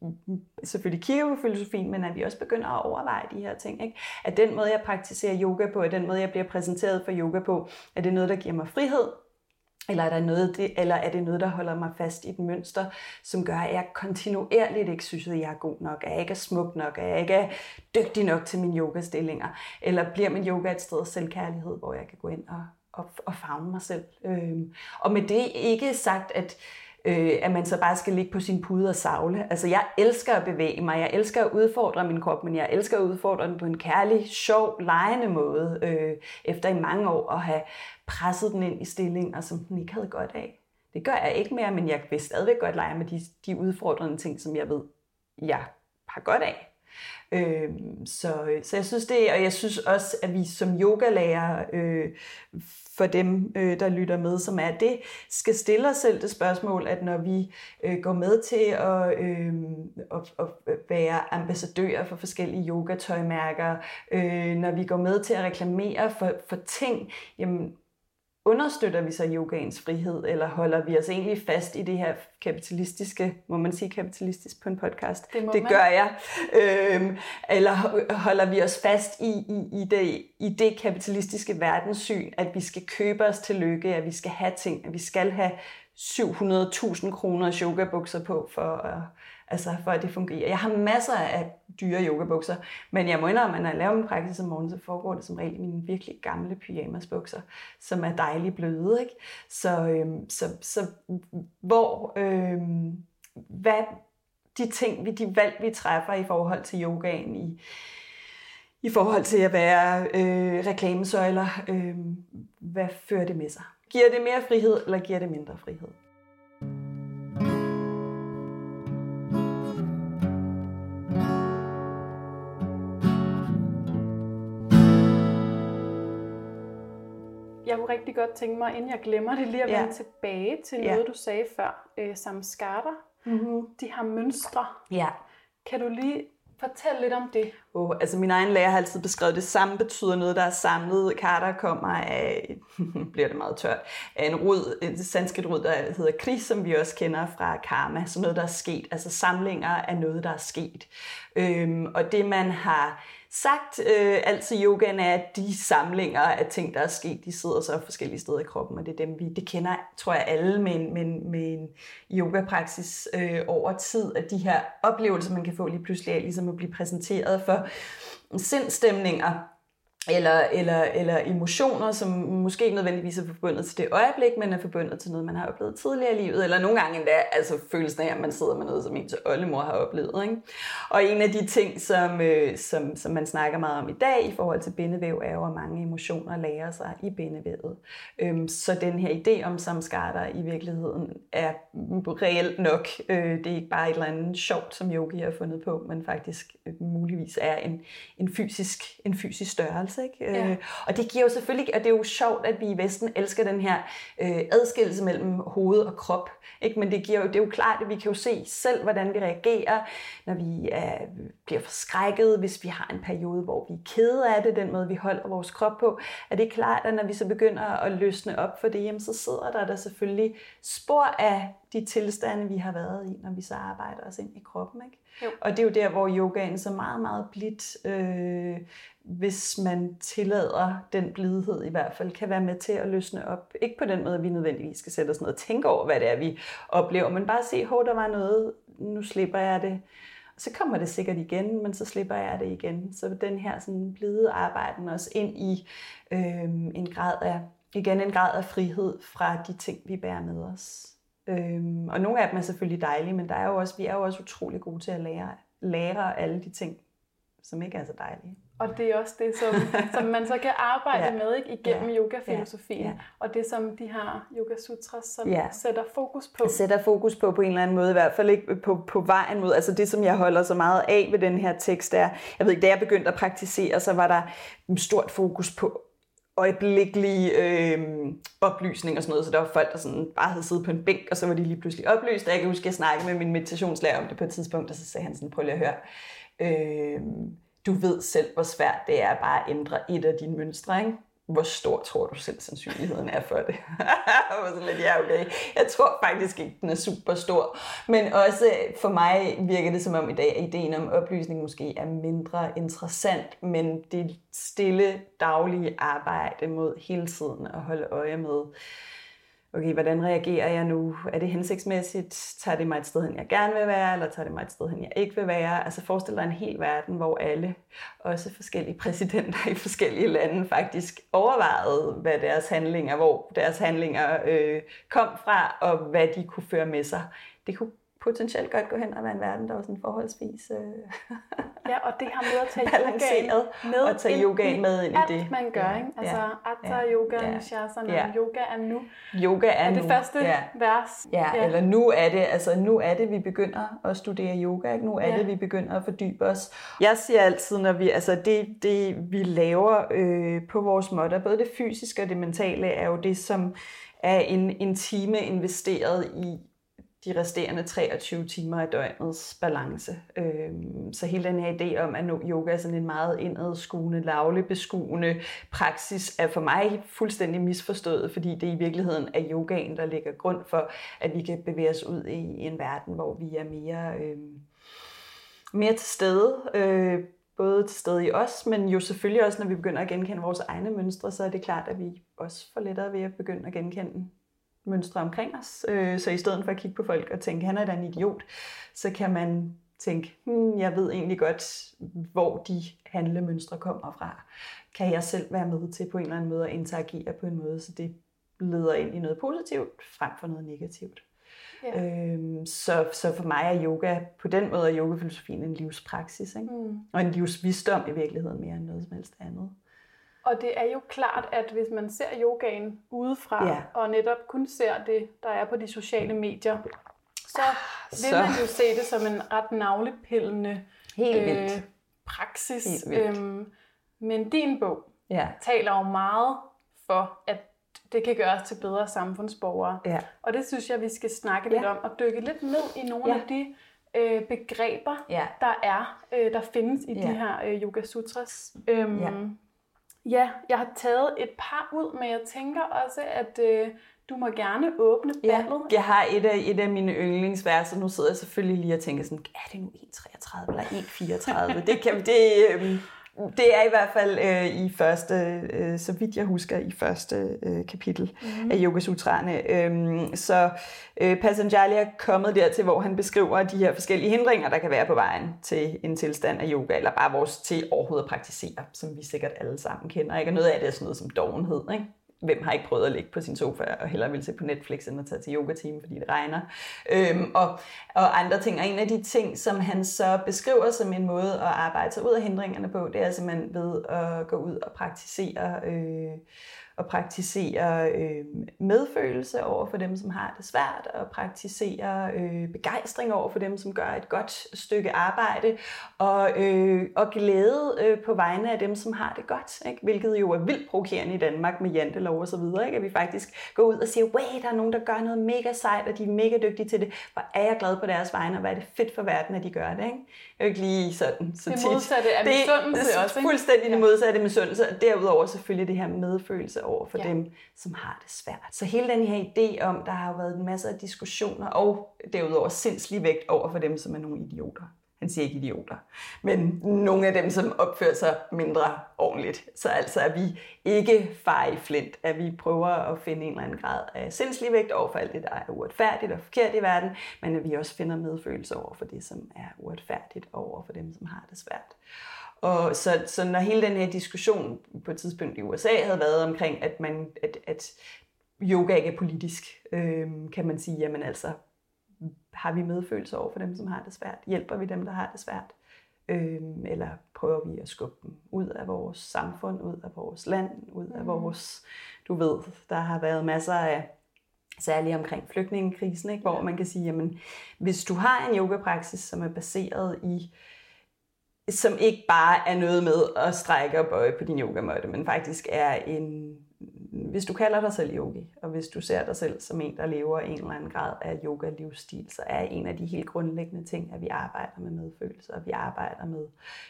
selvfølgelig kigger på filosofien, men at vi også begynder at overveje de her ting. Ikke? At den måde, jeg praktiserer yoga på, at den måde, jeg bliver præsenteret for yoga på, er det noget, der giver mig frihed, eller er, der noget, det, eller er det noget, der holder mig fast i et mønster, som gør, at jeg kontinuerligt ikke synes, at jeg er god nok, at jeg ikke er smuk nok, at jeg ikke er dygtig nok til mine yogastillinger? Eller bliver min yoga et sted af selvkærlighed, hvor jeg kan gå ind og, og, og fagne mig selv? Øhm, og med det ikke sagt, at øh, at man så bare skal ligge på sin pude og savle. Altså, jeg elsker at bevæge mig, jeg elsker at udfordre min krop, men jeg elsker at udfordre den på en kærlig, sjov, lejende måde, øh, efter i mange år at have presset den ind i stillinger, som den ikke havde godt af. Det gør jeg ikke mere, men jeg vil stadigvæk godt lege med de, de udfordrende ting, som jeg ved, jeg har godt af. Øh, så, så jeg synes det, og jeg synes også, at vi som yogalærer, øh, for dem, øh, der lytter med, som er det, skal stille os selv det spørgsmål, at når vi øh, går med til at, øh, at, at være ambassadører for forskellige yogatøjmærker, øh, når vi går med til at reklamere for, for ting, jamen, understøtter vi så yogaens frihed, eller holder vi os egentlig fast i det her kapitalistiske, må man sige kapitalistisk på en podcast? Det, det man. gør jeg. Øhm, eller holder vi os fast i, i, i, det, i det kapitalistiske verdenssyn, at vi skal købe os til lykke, at vi skal have ting, at vi skal have 700.000 kroner yogabukser på, for, at, altså for at det fungerer. Jeg har masser af dyre yogabukser, men jeg må indrømme, at når jeg laver min praksis om morgenen, så foregår det som regel i mine virkelig gamle pyjamasbukser, som er dejligt bløde. Ikke? Så, øhm, så, så hvor, øhm, hvad de ting, de valg, vi træffer i forhold til yogaen, i, i forhold til at være øh, reklamesøjler, øh, hvad fører det med sig? Giver det mere frihed, eller giver det mindre frihed? Rigtig godt tænke mig, inden jeg glemmer det, lige at Ja. vende tilbage til Ja. noget, du sagde før. Øh, samskatter, Mm-hmm. de har mønstre. Ja. Kan du lige fortælle lidt om det? Oh, altså min egen lærer har altid beskrevet, det samme betyder noget, der er samlet. Karter kommer af, bliver det meget tørt, af en rod, et sanskrit rod, der hedder kri, som vi også kender fra karma. Så noget, der er sket. Altså samlinger af noget, der er sket. Øhm, og det man har sagt øh, altså yogaen er, de samlinger af ting, der er sket, de sidder så forskellige steder i kroppen, og det er dem, vi det kender, tror jeg, alle med en, med en, med en yogapraksis øh, over tid, at de her oplevelser, man kan få lige pludselig af, ligesom at blive præsenteret for sindstemninger, eller, eller, eller emotioner, som måske ikke nødvendigvis er forbundet til det øjeblik, men er forbundet til noget, man har oplevet tidligere i livet, eller nogle gange endda altså følelsen af, at man sidder med noget, som ens oldemor har oplevet. Ikke? Og en af de ting, som, øh, som, som man snakker meget om i dag i forhold til bindevæv, er jo, at mange emotioner lærer sig i bindevævet. Øhm, så den her idé om samskatter i virkeligheden er reelt nok. Øh, det er ikke bare et eller andet sjovt, som yogi har fundet på, men faktisk øh, muligvis er en, en, fysisk, en fysisk størrelse. Ikke? Ja. Øh, og det giver jo selvfølgelig, og det er jo sjovt, at vi i Vesten elsker den her øh, adskillelse mellem hoved og krop. Ikke? Men det, giver jo, det er jo klart, at vi kan jo se selv, hvordan vi reagerer, når vi er, bliver forskrækket, hvis vi har en periode, hvor vi er kede af det, den måde, vi holder vores krop på. Er det klart, at når vi så begynder at løsne op for det, jamen, så sidder der der selvfølgelig spor af de tilstande, vi har været i, når vi så arbejder os ind i kroppen. Ikke? Jo. Og det er jo der, hvor yogaen så meget, meget blidt, øh, hvis man tillader den blidhed i hvert fald, kan være med til at løsne op. Ikke på den måde, at vi nødvendigvis skal sætte os ned og tænke over, hvad det er, vi oplever, men bare se, hov, der var noget, nu slipper jeg det. Og så kommer det sikkert igen, men så slipper jeg det igen. Så den her sådan blide arbejden også ind i øh, en grad af, igen en grad af frihed fra de ting, vi bærer med os. Øhm, og nogle af dem er selvfølgelig dejlige, men der er jo også, vi er jo også utrolig gode til at lære, lære alle de ting, som ikke er så dejlige. Og det er også det, som, som man så kan arbejde Ja. med ikke, igennem Ja. yoga-filosofien. Ja. Og det, som de her yoga sutras, som Ja. sætter fokus på. sætter fokus på på en eller anden måde, i hvert fald ikke på, på vejen mod, altså det, som jeg holder så meget af ved den her tekst, er, jeg ved ikke, da jeg begyndte at praktisere, så var der stort fokus på øjeblikkelig øh, oplysning og sådan noget, så der var folk, der sådan bare havde siddet på en bænk, og så var de lige pludselig oplyst, og jeg kan huske, at jeg snakkede med min meditationslærer om det på et tidspunkt, og så sagde han sådan, prøv lige at høre, øh, du ved selv, hvor svært det er bare at ændre et af dine mønstre, ikke? Hvor stor tror du selv sandsynligheden er for det? var sådan lidt, ja okay. Jeg tror faktisk ikke, den er super stor. Men også øh, for mig virker det som om i dag, at ideen om oplysning måske er mindre interessant, men det stille daglige arbejde mod hele tiden at holde øje med, okay, hvordan reagerer jeg nu? Er det hensigtsmæssigt? Tager det mig et sted hen, jeg gerne vil være, eller tager det mig et sted hen, jeg ikke vil være? Altså forestil dig en hel verden, hvor alle, også forskellige præsidenter i forskellige lande, faktisk overvejede, hvad deres handlinger, hvor deres handlinger øh, kom fra, og hvad de kunne føre med sig. Det kunne potentielt godt gå hen og være en verden, der var sådan forholdsvis øh, Ja, og det har med at tage balanceret, med og tage i med ind i alt, det. man gør, Ja, ikke? Altså, ja, atta, ja, yoga, ja, nishasana, ja. yoga er nu. Yoga er, Er det nu. første ja. vers? Ja, ja, eller nu er det, altså nu er det, vi begynder at studere yoga, ikke? nu er ja. det, vi begynder at fordybe os. Jeg siger altid, når vi, altså det, det vi laver øh, på vores måtter, både det fysiske og det mentale, er jo det, som er en, en time investeret i de resterende 23 timer af døgnets balance. Øhm, så hele den her idé om, at yoga er sådan en meget indadskuende, lavlebeskuende praksis, er for mig fuldstændig misforstået, fordi det i virkeligheden er yogaen, der ligger grund for, at vi kan bevæge os ud i en verden, hvor vi er mere, øh, mere til stede. Øh, både til stede i os, men jo selvfølgelig også, når vi begynder at genkende vores egne mønstre, så er det klart, at vi også får lettere ved at begynde at genkende mønstre omkring os. Øh, så i stedet for at kigge på folk og tænke, han er da en idiot, så kan man tænke, hmm, jeg ved egentlig godt, hvor de handlemønstre kommer fra. Kan jeg selv være med til på en eller anden måde at interagere på en måde, så det leder ind i noget positivt frem for noget negativt. Ja. Øhm, så, så for mig er yoga, på den måde er yogafilosofien en livspraksis, ikke? Mm. og en livsvisdom i virkeligheden mere end noget som helst andet. Og det er jo klart, at hvis man ser yogaen udefra, ja. og netop kun ser det, der er på de sociale medier, så ah, vil så. man jo se det som en ret navlepillende Helt øh, praksis. Helt vildt. Øhm, men din bog ja. taler jo meget for, at det kan gøres til bedre samfundsborgere. Ja. Og det synes jeg, vi skal snakke ja. lidt om, og dykke lidt ned i nogle ja. af de øh, begreber, ja. der er, øh, der findes i ja. de her øh, Yoga Sutras. Øhm, ja. Ja, jeg har taget et par ud, men jeg tænker også, at øh, du må gerne åbne ballet. Ja, jeg har et af, et af mine yndlingsverser. Nu sidder jeg selvfølgelig lige og tænker sådan, er det nu 1,33 eller 1,34? det kan det, øh, det er i hvert fald øh, i første, øh, så vidt jeg husker, i første øh, kapitel mm-hmm. af Yoga Sutrane. Øhm, så øh, Patanjali er kommet dertil, hvor han beskriver de her forskellige hindringer, der kan være på vejen til en tilstand af yoga, eller bare vores til overhovedet at praktisere, som vi sikkert alle sammen kender. Ikke? Og noget af det er sådan noget som dovenhed. Ikke? Hvem har ikke prøvet at ligge på sin sofa og hellere vil se på Netflix, end at tage til yoga-team, fordi det regner. Øhm, og, og andre ting. Og en af de ting, som han så beskriver som en måde at arbejde sig ud af hindringerne på, det er simpelthen ved at gå ud og praktisere øh, at praktisere øh, medfølelse over for dem, som har det svært, og praktisere øh, begejstring over for dem, som gør et godt stykke arbejde, og, øh, og glæde øh, på vegne af dem, som har det godt, ikke? hvilket jo er vildt provokerende i Danmark med jantelov og så videre, ikke? at vi faktisk går ud og siger, wow, der er nogen, der gør noget mega sejt, og de er mega dygtige til det. Hvor er jeg glad på deres vegne, og hvad er det fedt for verden, at de gør det. Ikke? Jeg er ikke lige sådan så det modsatte er misundelse er også, ikke? fuldstændig det modsatte misundelse, og derudover selvfølgelig det her medfølelse over for ja. dem, som har det svært. Så hele den her idé om, der har været en masse af diskussioner, og derudover sindslig vægt over for dem, som er nogle idioter. Han siger ikke idioter, men nogle af dem, som opfører sig mindre ordentligt. Så altså er vi ikke far i flint, at vi prøver at finde en eller anden grad af sindslig vægt over for alt det, der er uretfærdigt og forkert i verden, men at vi også finder medfølelse over for det, som er uretfærdigt over for dem, som har det svært. Og så, så når hele den her diskussion på et tidspunkt i USA havde været omkring, at, man, at, at yoga ikke er politisk, øh, kan man sige, jamen altså, har vi medfølelse over for dem, som har det svært? Hjælper vi dem, der har det svært? Øh, eller prøver vi at skubbe dem ud af vores samfund, ud af vores land, ud af mm. vores, du ved, der har været masser af, særligt omkring flygtningekrisen, ikke? hvor man kan sige, jamen, hvis du har en yogapraksis, som er baseret i som ikke bare er noget med at strække og bøje på din yogamåtte, men faktisk er en, hvis du kalder dig selv yogi, og hvis du ser dig selv som en, der lever en eller anden grad af yoga-livsstil, så er en af de helt grundlæggende ting, at vi arbejder med medfølelse, og vi arbejder med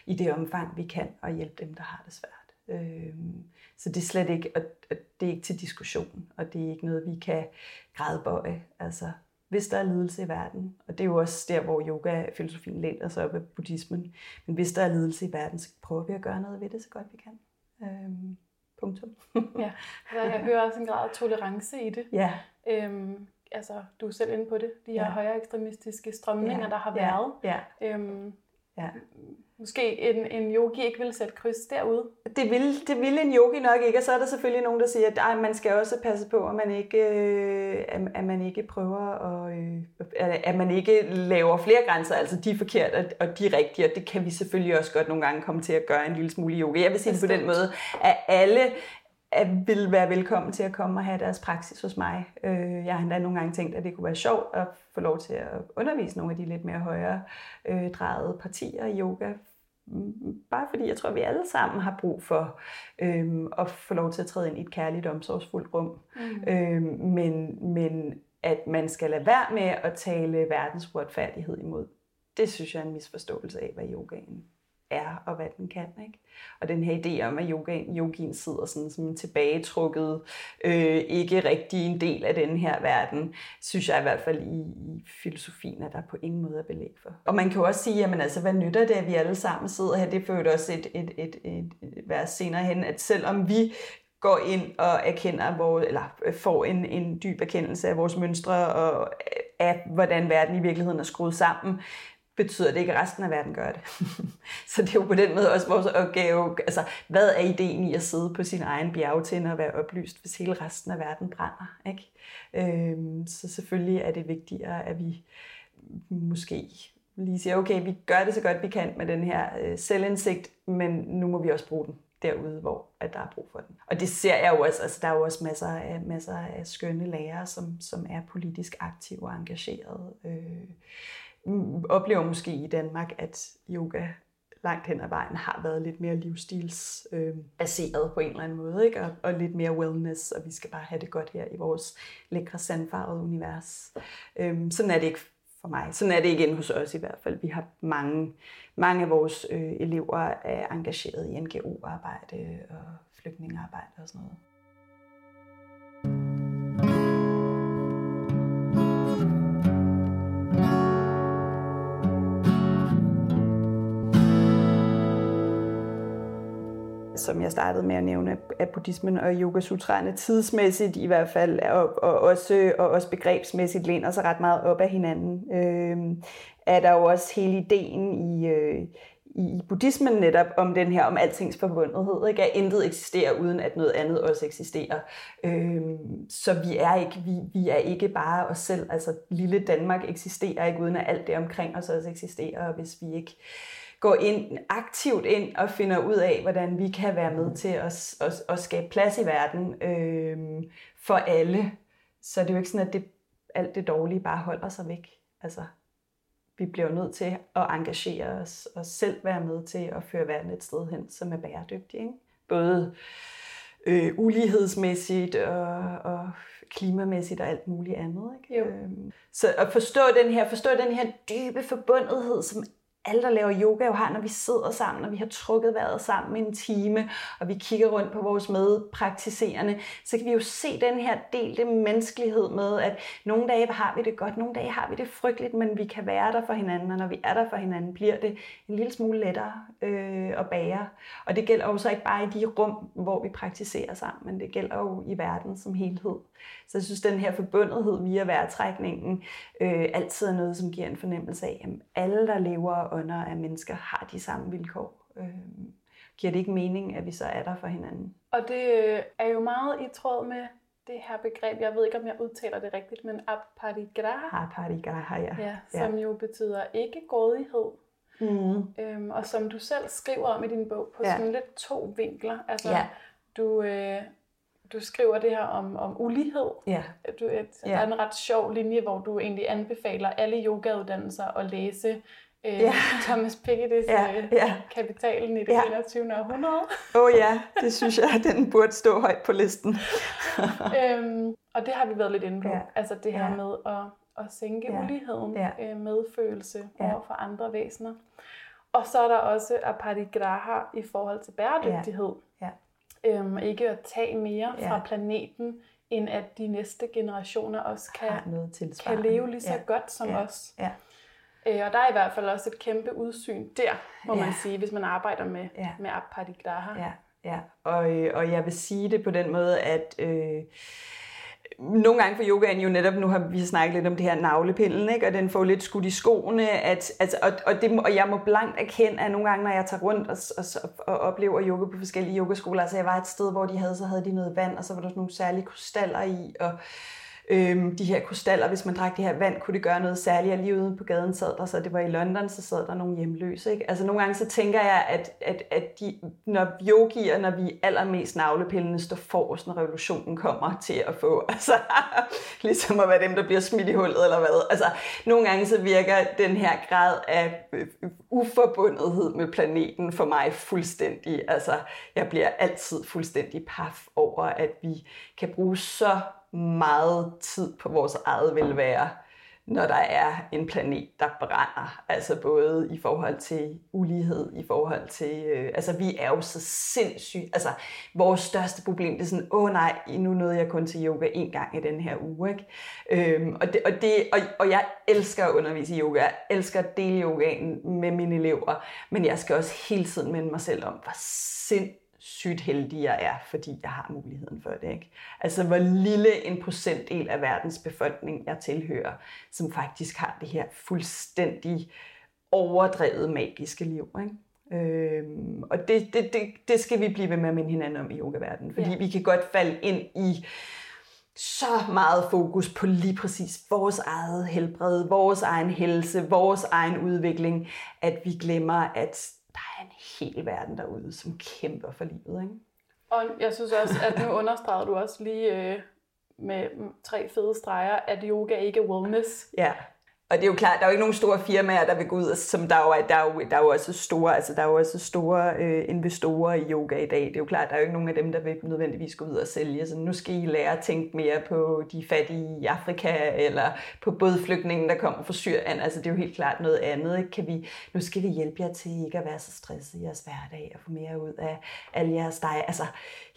i det omfang, vi kan, at hjælpe dem, der har det svært. Øhm, så det er slet ikke, det er ikke til diskussion, og det er ikke noget, vi kan grædebøje. Altså, hvis der er lidelse i verden, og det er jo også der, hvor yoga-filosofien læner sig op af buddhismen, men hvis der er lidelse i verden, så prøver vi at gøre noget ved det så godt vi kan. Øhm, punktum. ja, jeg hører også en grad af tolerance i det. Ja. Øhm, altså, du er selv inde på det, de her ja. højere ekstremistiske strømninger, ja. der har været. Ja. Ja. Øhm, ja måske en, en yogi ikke vil sætte kryds derude? Det vil, det vil en yogi nok ikke, og så er der selvfølgelig nogen, der siger, at ej, man skal også passe på, at man ikke, øh, at man ikke prøver at, øh, at man ikke laver flere grænser, altså de er forkerte og de er rigtige, og det kan vi selvfølgelig også godt nogle gange komme til at gøre en lille smule yoga. Jeg vil sige det på den måde, at alle at vil være velkommen til at komme og have deres praksis hos mig. Øh, jeg har endda nogle gange tænkt, at det kunne være sjovt at få lov til at undervise nogle af de lidt mere højere øh, drejede partier i yoga, bare fordi jeg tror, at vi alle sammen har brug for øhm, at få lov til at træde ind i et kærligt, omsorgsfuldt rum. Mm. Øhm, men, men at man skal lade være med at tale verdens uretfærdighed imod. Det synes jeg er en misforståelse af, hvad yogaen er og hvad den kan. Ikke? Og den her idé om, at yoga, yogien sidder sådan som tilbagetrukket, øh, ikke rigtig en del af den her verden, synes jeg i hvert fald i, i filosofien, at der på ingen måde er belæg for. Og man kan jo også sige, jamen altså, hvad nytter det, at vi alle sammen sidder her? Det fører også et, et, et, et, et vers senere hen, at selvom vi går ind og erkender vores, eller øh, får en, en dyb erkendelse af vores mønstre og af, hvordan verden i virkeligheden er skruet sammen, betyder det ikke, at resten af verden gør det. så det er jo på den måde også vores opgave. Altså, hvad er ideen i at sidde på sin egen bjergtinde og være oplyst, hvis hele resten af verden brænder? Ikke? Øhm, så selvfølgelig er det vigtigere, at vi måske lige siger, okay, vi gør det så godt vi kan med den her øh, selvindsigt, men nu må vi også bruge den derude, hvor at der er brug for den. Og det ser jeg jo også, altså der er jo også masser af, masser af skønne lærere, som, som er politisk aktive og engagerede. Øh, oplever måske i Danmark, at yoga langt hen ad vejen har været lidt mere livsstilsbaseret øh, på en eller anden måde, ikke? Og, og lidt mere wellness, og vi skal bare have det godt her i vores lækre sandfarvede univers. Øh, sådan er det ikke for mig. Sådan er det ikke hos os i hvert fald. Vi har mange, mange af vores øh, elever er engageret i NGO-arbejde og flygtningearbejde og sådan noget. Som jeg startede med at nævne, at buddhismen og yogasutraerne tidsmæssigt i hvert fald, og, og, også, og også begrebsmæssigt læner sig ret meget op af hinanden. Øh, er der jo også hele ideen i, øh, i buddhismen netop om den her, om altings forbundethed, ikke? at intet eksisterer uden at noget andet også eksisterer. Øhm, så vi er, ikke, vi, vi er ikke bare os selv, altså lille Danmark eksisterer ikke uden at alt det omkring os også eksisterer, og hvis vi ikke går ind, aktivt ind og finder ud af, hvordan vi kan være med til at, at, at skabe plads i verden øh, for alle. Så det er jo ikke sådan, at det, alt det dårlige bare holder sig væk. Altså, vi bliver nødt til at engagere os og selv være med til at føre verden et sted hen, som er bæredygtigt. Ikke? Både øh, ulighedsmæssigt og, og klimamæssigt og alt muligt andet. Ikke? Jo. Øhm, så at forstå den her, forstå den her dybe forbundethed, som alle, der laver yoga, jo har, når vi sidder sammen, og vi har trukket vejret sammen i en time, og vi kigger rundt på vores medpraktiserende, så kan vi jo se den her delte menneskelighed med, at nogle dage har vi det godt, nogle dage har vi det frygteligt, men vi kan være der for hinanden, og når vi er der for hinanden, bliver det en lille smule lettere øh, at bære. Og det gælder jo så ikke bare i de rum, hvor vi praktiserer sammen, men det gælder jo i verden som helhed. Så jeg synes, den her forbundethed via vejrtrækningen øh, altid er noget, som giver en fornemmelse af, at alle, der lever under af mennesker, har de samme vilkår. Øh, giver det ikke mening, at vi så er der for hinanden? Og det øh, er jo meget i tråd med det her begreb, jeg ved ikke, om jeg udtaler det rigtigt, men aparigraha. Aparigraha, ja. ja som ja. jo betyder ikke grådighed. Mm. Øhm, og som du selv skriver om i din bog, på ja. sådan lidt to vinkler. Altså, ja. du, øh, du skriver det her om, om ulighed. Ja. Du, et, ja. Der er en ret sjov linje, hvor du egentlig anbefaler alle yogauddannelser at læse øh, ja. Thomas Pikettys ja. Øh, ja. Kapitalen i det ja. 21. århundrede. Åh oh, ja, det synes jeg, den burde stå højt på listen. øhm, og det har vi været lidt inde på. Ja. Altså det her ja. med at, at sænke ja. uligheden, ja. Øh, medfølelse ja. over for andre væsener. Og så er der også aparigraha i forhold til bæredygtighed. Ja. Øhm, ikke at tage mere ja. fra planeten, end at de næste generationer også kan, noget kan leve lige så ja. godt som ja. os. Ja. Øh, og der er i hvert fald også et kæmpe udsyn der, må ja. man sige, hvis man arbejder med, ja. med Apadigraha. Ja, ja. Og, øh, og jeg vil sige det på den måde, at øh, nogle gange for yogaen jo netop, nu har vi snakket lidt om det her navlepillen, ikke? og den får lidt skudt i skoene, at, altså, og, og, det, og jeg må blankt erkende, at nogle gange, når jeg tager rundt og, og, og oplever yoga på forskellige yogaskoler, altså jeg var et sted, hvor de havde, så havde de noget vand, og så var der sådan nogle særlige krystaller i, og øhm, de her krystaller, hvis man drak det her vand, kunne det gøre noget særligt. Og lige ude på gaden sad der, så det var i London, så sad der nogle hjemløse. Ikke? Altså nogle gange så tænker jeg, at, at, at de, når yogier, når vi allermest navlepillende står forrest, når revolutionen kommer til at få, altså ligesom at være dem, der bliver smidt i hullet eller hvad. Altså nogle gange så virker den her grad af øh, uforbundethed med planeten for mig fuldstændig. Altså jeg bliver altid fuldstændig paf over, at vi kan bruge så meget tid på vores eget velvære når der er en planet, der brænder. Altså både i forhold til ulighed, i forhold til... Øh, altså vi er jo så sindssygt... Altså vores største problem, det er sådan, åh oh, nej, nu nåede jeg kun til yoga en gang i den her uge. Ikke? Øhm, og, det, og, det, og, og jeg elsker at undervise i yoga. Jeg elsker at dele yogaen med mine elever. Men jeg skal også hele tiden minde mig selv om, hvor sindssygt sygt heldig jeg er, fordi jeg har muligheden for det. Ikke? Altså hvor lille en procentdel af verdens befolkning jeg tilhører, som faktisk har det her fuldstændig overdrevet magiske liv. Ikke? Øhm, og det, det, det, det skal vi blive ved med at minde hinanden om i yogaverdenen, fordi ja. vi kan godt falde ind i så meget fokus på lige præcis vores eget helbred, vores egen helse, vores egen udvikling, at vi glemmer, at en hel verden derude, som kæmper for livet. Ikke? Og jeg synes også, at nu understreger du også lige øh, med tre fede streger, at yoga ikke er wellness. Ja. Og det er jo klart, der er jo ikke nogen store firmaer, der vil gå ud, som der er der er jo, der er jo også store, altså der er jo også store øh, investorer i yoga i dag. Det er jo klart, der er jo ikke nogen af dem, der vil nødvendigvis gå ud og sælge. Så nu skal I lære at tænke mere på de fattige i Afrika, eller på både flygtningen, der kommer fra Syrien. Altså det er jo helt klart noget andet. Ikke? Kan vi, nu skal vi hjælpe jer til ikke at være så stresset i jeres hverdag, og få mere ud af alle jeres dig. Altså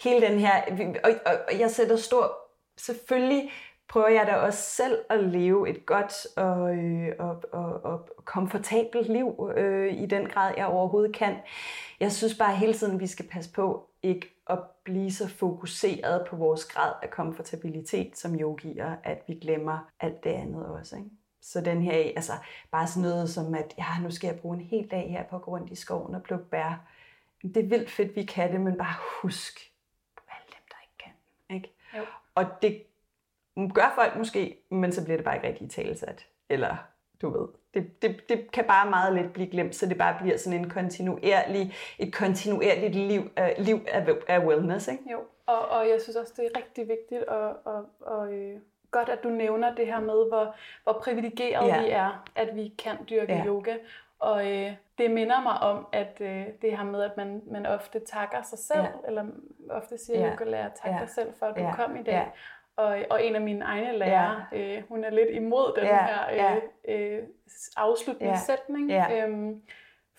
hele den her, og, og, og jeg sætter stor, selvfølgelig prøver jeg da også selv at leve et godt og, øh, og, og, og komfortabelt liv øh, i den grad, jeg overhovedet kan. Jeg synes bare hele tiden, vi skal passe på ikke at blive så fokuseret på vores grad af komfortabilitet som yogier, at vi glemmer alt det andet også. Ikke? Så den her, altså bare sådan noget som, at ja, nu skal jeg bruge en hel dag her på at gå rundt i skoven og plukke bær. Det er vildt fedt, vi kan det, men bare husk på alle dem, der ikke kan. Ikke? Jo. Og det gør folk måske, men så bliver det bare ikke rigtig talesat. Eller du ved, det, det, det kan bare meget let blive glemt, så det bare bliver sådan en kontinuerlig, et kontinuerligt liv, uh, liv af, af wellness. Ikke? Jo, og, og jeg synes også, det er rigtig vigtigt og, og, og øh, godt, at du nævner det her med, hvor, hvor privilegeret ja. vi er, at vi kan dyrke ja. yoga. Og øh, det minder mig om, at øh, det her med, at man, man ofte takker sig selv, ja. eller ofte siger, ja. yoga-lærer, tak ja. dig selv for, at du ja. kom i dag. Ja. Og, og en af mine egne lærere, ja. øh, hun er lidt imod den ja. her øh, øh, afsluttende ja. sætning. Ja. Øhm,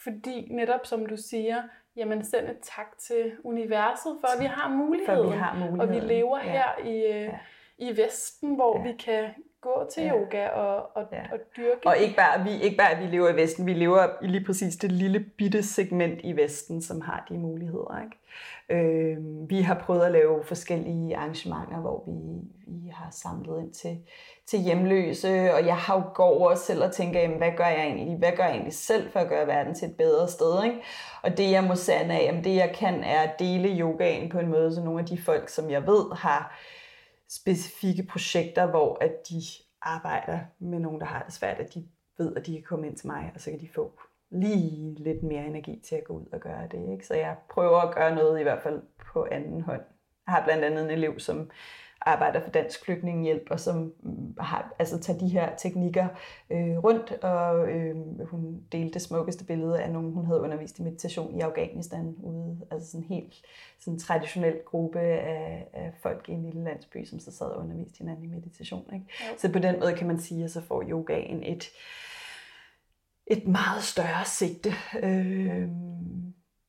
fordi netop som du siger, jamen send et tak til universet, for at vi har muligheden. For vi har muligheden. Og vi lever ja. her i, øh, ja. i Vesten, hvor ja. vi kan gå til ja. yoga og, og, ja. og dyrke. Og ikke bare, vi, ikke bare, at vi lever i Vesten, vi lever i lige præcis det lille bitte segment i Vesten, som har de muligheder. Ikke? Øh, vi har prøvet at lave forskellige arrangementer, hvor vi, vi har samlet ind til, til hjemløse, og jeg har jo går også selv og tænker, jamen, hvad gør jeg egentlig? Hvad gør jeg egentlig selv for at gøre verden til et bedre sted? Ikke? Og det jeg må sande af, jamen, det jeg kan, er at dele yogaen på en måde, så nogle af de folk, som jeg ved har specifikke projekter, hvor at de arbejder med nogen, der har det svært, at de ved, at de kan komme ind til mig, og så kan de få lige lidt mere energi til at gå ud og gøre det. Ikke? Så jeg prøver at gøre noget i hvert fald på anden hånd. Jeg har blandt andet en elev, som arbejder for Dansk Flygtningehjælp, og som mm, har, altså, tager de her teknikker øh, rundt, og øh, hun delte det smukkeste billede af nogen, hun havde undervist i meditation i Afghanistan, ude, altså sådan en helt sådan traditionel gruppe af, af folk i en lille landsby, som så sad og underviste hinanden i meditation. Ikke? Ja. Så på den måde kan man sige, at så får yogaen et, et meget større sigte. Øh,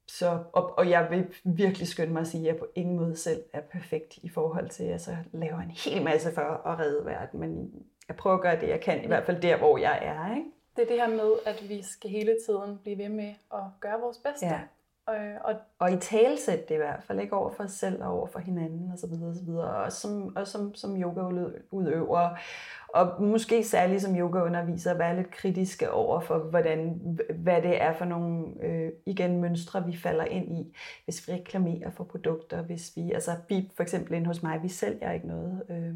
så, og, og jeg vil virkelig skynde mig at sige, at jeg på ingen måde selv er perfekt i forhold til, at jeg så laver en hel masse for at redde verden, men jeg prøver at gøre det, jeg kan, i hvert fald der, hvor jeg er. Ikke? Det er det her med, at vi skal hele tiden blive ved med at gøre vores bedste. Ja. Øh, og, og, og i talsæt det i hvert fald, ikke over for os selv og over for hinanden osv. Og, så videre, og som, og som, som yogaudøver, og måske særligt som yogaunderviser, være lidt kritiske over for, hvordan, hvad det er for nogle øh, igen mønstre, vi falder ind i, hvis vi reklamerer for produkter, hvis vi, altså vi for eksempel ind hos mig, vi sælger ikke noget, øh,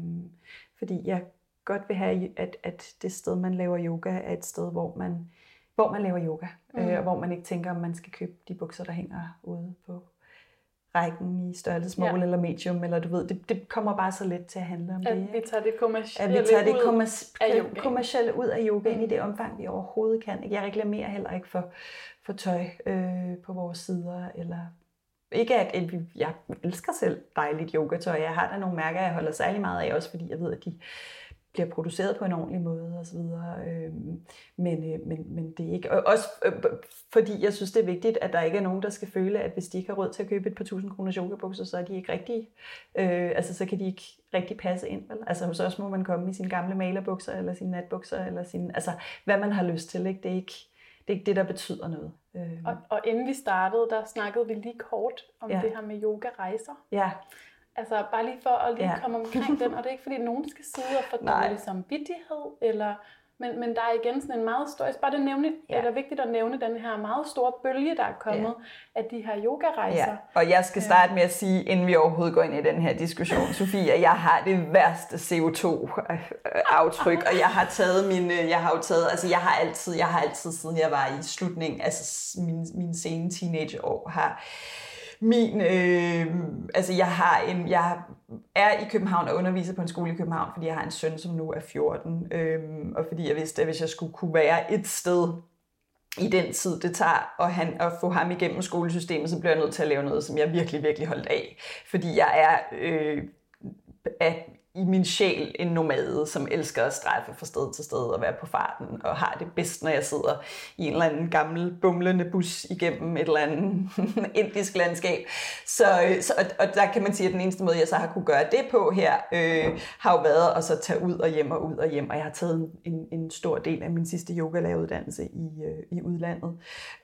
fordi jeg godt vil have, at, at det sted, man laver yoga, er et sted, hvor man hvor man laver yoga, mm. øh, og hvor man ikke tænker, om man skal købe de bukser, der hænger ude på rækken i størrelse small ja. eller medium, eller du ved, det, det kommer bare så let til at handle om at det. vi tager det kommercielle, at vi tager det af yoga. kommercielle ud af yogaen mm. i det omfang, vi overhovedet kan. Jeg reklamerer heller ikke for, for tøj øh, på vores sider, eller ikke at jeg elsker selv dejligt yogatøj. Jeg har da nogle mærker, jeg holder særlig meget af, også fordi jeg ved, at de bliver produceret på en ordentlig måde osv. Øhm, men, øh, men, men det er ikke... Og også øh, fordi jeg synes, det er vigtigt, at der ikke er nogen, der skal føle, at hvis de ikke har råd til at købe et par tusind kroners yogabukser, så er de ikke rigtig... Øh, altså, så kan de ikke rigtig passe ind. Vel? Altså hos os må man komme i sine gamle malerbukser, eller sine natbukser, eller sine... Altså, hvad man har lyst til, ikke? Det er ikke det, er ikke det der betyder noget. Øh. Og, og inden vi startede, der snakkede vi lige kort om ja. det her med yoga-rejser. Ja. Altså bare lige for at lige ja. komme omkring den, og det er ikke fordi nogen skal sidde og få dårlig samvittighed, eller men, men der er igen sådan en meget stor, bare det nævne, ja. eller vigtigt at nævne den her meget store bølge, der er kommet ja. af de her yogarejser. Ja. Og jeg skal starte med at sige, inden vi overhovedet går ind i den her diskussion, Sofie, at jeg har det værste CO2-aftryk, og jeg har taget min, jeg har jo taget, altså jeg har altid, jeg har altid siden jeg var i slutningen, altså min, min sene teenageår, har min, øh, altså jeg har en, jeg er i København og underviser på en skole i København, fordi jeg har en søn, som nu er 14, øh, og fordi jeg vidste, at hvis jeg skulle kunne være et sted i den tid, det tager at, han, at få ham igennem skolesystemet, så bliver jeg nødt til at lave noget, som jeg virkelig, virkelig holdt af. Fordi jeg er øh, af i min sjæl en nomade, som elsker at strejfe fra sted til sted og være på farten, og har det bedst, når jeg sidder i en eller anden gammel bumlende bus igennem et eller andet indisk landskab. Så, øh, så og, og der kan man sige, at den eneste måde, jeg så har kunne gøre det på her, øh, har jo været at så tage ud og hjem og ud og hjem, og jeg har taget en, en stor del af min sidste yogalæreruddannelse i, øh, i udlandet.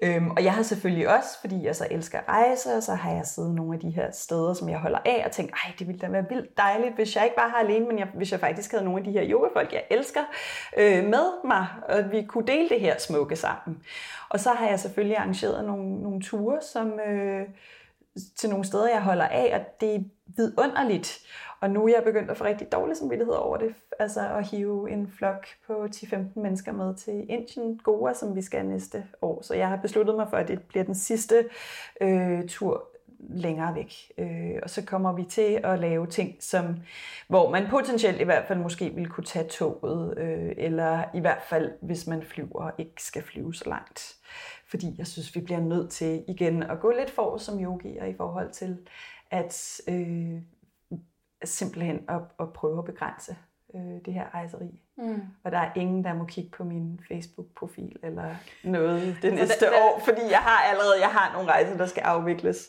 Øhm, og jeg har selvfølgelig også, fordi jeg så elsker rejse, så har jeg siddet nogle af de her steder, som jeg holder af, og tænkt, ej, det ville da være vildt dejligt, hvis jeg ikke bare har alene, men jeg, hvis jeg faktisk havde nogle af de her yogafolk, jeg elsker, øh, med mig, og vi kunne dele det her smukke sammen. Og så har jeg selvfølgelig arrangeret nogle, nogle ture, som, øh, til nogle steder, jeg holder af, og det er vidunderligt. Og nu er jeg begyndt at få rigtig dårlig samvittighed over det. Altså at hive en flok på 10-15 mennesker med til Indien, Goa, som vi skal næste år. Så jeg har besluttet mig for, at det bliver den sidste øh, tur længere væk. Øh, og så kommer vi til at lave ting, som, hvor man potentielt i hvert fald måske vil kunne tage toget, øh, eller i hvert fald, hvis man flyver, ikke skal flyve så langt. Fordi jeg synes, vi bliver nødt til igen at gå lidt for som yogier i forhold til at øh, simpelthen at, at prøve at begrænse øh, det her rejseri. Mm. Og der er ingen, der må kigge på min Facebook-profil eller noget det altså, næste det, år, fordi jeg har allerede jeg har nogle rejser, der skal afvikles.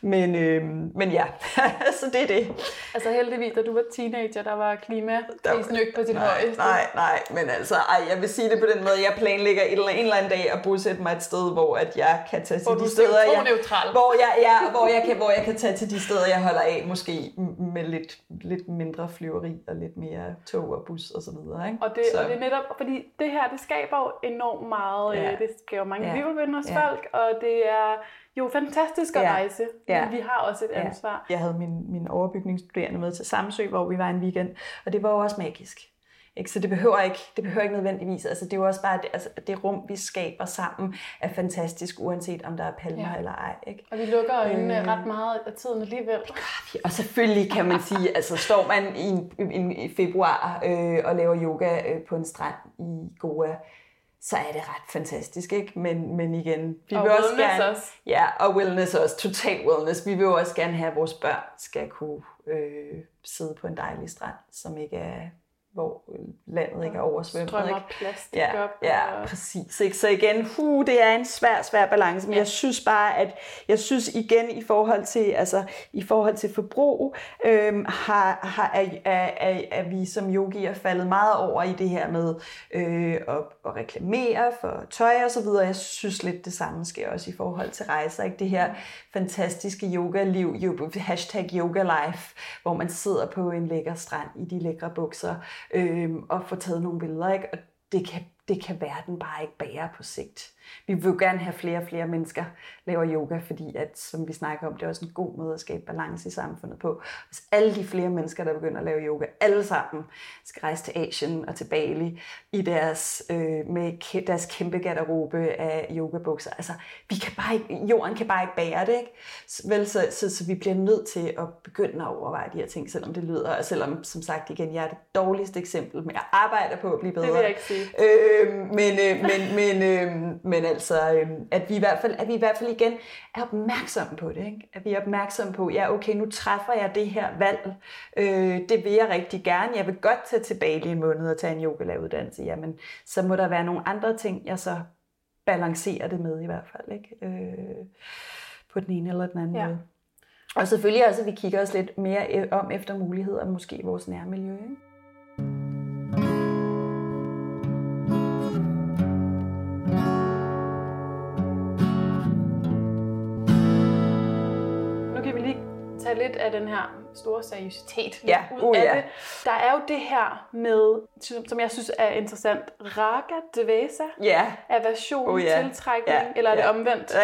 Men, øh, men ja, så det er det. Altså heldigvis, da du var teenager, der var klimakrisen ikke på sin nej, højeste. Nej, nej, men altså, ej, jeg vil sige det på den måde, jeg planlægger en eller, en eller anden dag at bosætte mig et sted, hvor at jeg kan tage til hvor de steder, jeg, hvor jeg, ja, hvor, jeg kan, hvor jeg kan tage til de steder, jeg holder af, måske med lidt, lidt mindre flyveri og lidt mere tog og bus og så videre. Ikke? Og, det, så. og det er netop, fordi det her, det skaber jo enormt meget, ja. Øh, det skaber mange ja. liv hos ja. folk, og det er jo fantastisk at ja. rejse, men ja. vi har også et ja. ansvar. Jeg havde min, min overbygningsstuderende med til Samsø, hvor vi var en weekend, og det var jo også magisk. Ikke? Så det behøver ikke, det behøver ikke nødvendigvis. Altså, det er jo også bare det, altså, det rum, vi skaber sammen, er fantastisk, uanset om der er palmer ja. eller ej. Ikke? Og vi lukker øjnene øh, ret meget af tiden alligevel. Og selvfølgelig kan man sige, altså står man i, en, i februar øh, og laver yoga øh, på en strand i Goa, så er det ret fantastisk, ikke? Men, men igen, vi og vil også gerne... Også. Ja, og wellness også, total wellness. Vi vil også gerne have, at vores børn skal kunne øh, sidde på en dejlig strand, som ikke er hvor landet ikke er oversvømmet. Strømmer plastik ja, op. Ja, og... præcis. Ikke? Så igen, hu, det er en svær, svær balance, men ja. jeg synes bare, at jeg synes igen i forhold til, altså, i forhold til forbrug, øhm, har, har, er, er, er, er vi som yogier faldet meget over i det her med øh, at, at reklamere for tøj og så videre. Jeg synes lidt det samme sker også i forhold til rejser. Ikke? Det her fantastiske yoga-liv, hashtag yoga life, hvor man sidder på en lækker strand i de lækre bukser, øh, og få taget nogle billeder. Ikke? Og det kan, det kan verden bare ikke bære på sigt. Vi vil jo gerne have flere og flere mennesker laver yoga, fordi at, som vi snakker om, det er også en god måde at skabe balance i samfundet på. Hvis alle de flere mennesker, der begynder at lave yoga, alle sammen skal rejse til Asien og til Bali i deres, øh, med deres kæmpe garderobe af yogabukser. Altså, vi kan bare ikke, jorden kan bare ikke bære det, ikke? Vel, så, så, så, vi bliver nødt til at begynde at overveje de her ting, selvom det lyder, og selvom, som sagt igen, jeg er det dårligste eksempel, men jeg arbejder på at blive bedre. Det vil jeg ikke sige. øh, men, øh, men, men, øh, men altså, øh, at vi i hvert fald, at vi i hvert fald igen er opmærksomme på det. Ikke? At vi er opmærksomme på, ja okay, nu træffer jeg det her valg. Øh, det vil jeg rigtig gerne. Jeg vil godt tage tilbage lige en måned og tage en yogalavuddannelse. Jamen, så må der være nogle andre ting, jeg så balancerer det med i hvert fald. Ikke? Øh, på den ene eller den anden ja. måde. Og selvfølgelig også, at vi kigger os lidt mere øh, om efter muligheder, måske i vores nærmiljø. Ikke? Tage lidt af den her store seriøsitet ja. ud uh, af ja. det. Der er jo det her med, som jeg synes er interessant, raga dvesa, ja. aversion, uh, ja. tiltrækning, ja. eller er det ja. omvendt?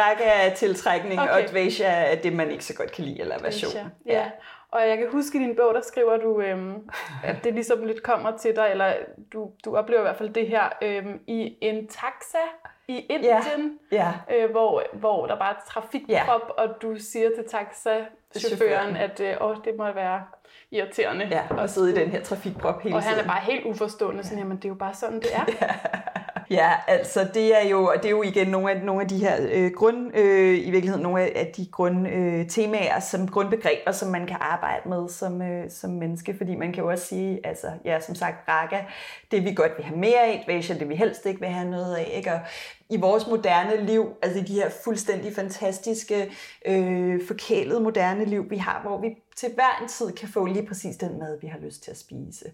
Raga er tiltrækning, okay. og dvesa er det, man ikke så godt kan lide, eller aversion. Ja. ja. Og jeg kan huske i din bog, der skriver du, øhm, at det ligesom lidt kommer til dig, eller du, du oplever i hvert fald det her øhm, i en taxa i Indien, ja. Ja. Øh, hvor, hvor der bare er trafikprop, ja. og du siger til taxachaufføren, at øh, åh, det må være irriterende. Ja, at sidde i den her trafikprop hele Og han tiden. er bare helt uforstående, sådan, jamen det er jo bare sådan, det er. ja. Ja, altså det er jo, det er jo igen nogle af, nogle af de her øh, grund, øh, i virkeligheden nogle af de grundtemaer, øh, temaer, som grundbegreber, som man kan arbejde med som, øh, som menneske, fordi man kan jo også sige, altså ja, som sagt, raga, det vi godt vil have mere af, Dvasha, det vi helst ikke vil have noget af, ikke? Og i vores moderne liv, altså i de her fuldstændig fantastiske, øh, forkælede moderne liv, vi har, hvor vi til hver en tid kan få lige præcis den mad, vi har lyst til at spise.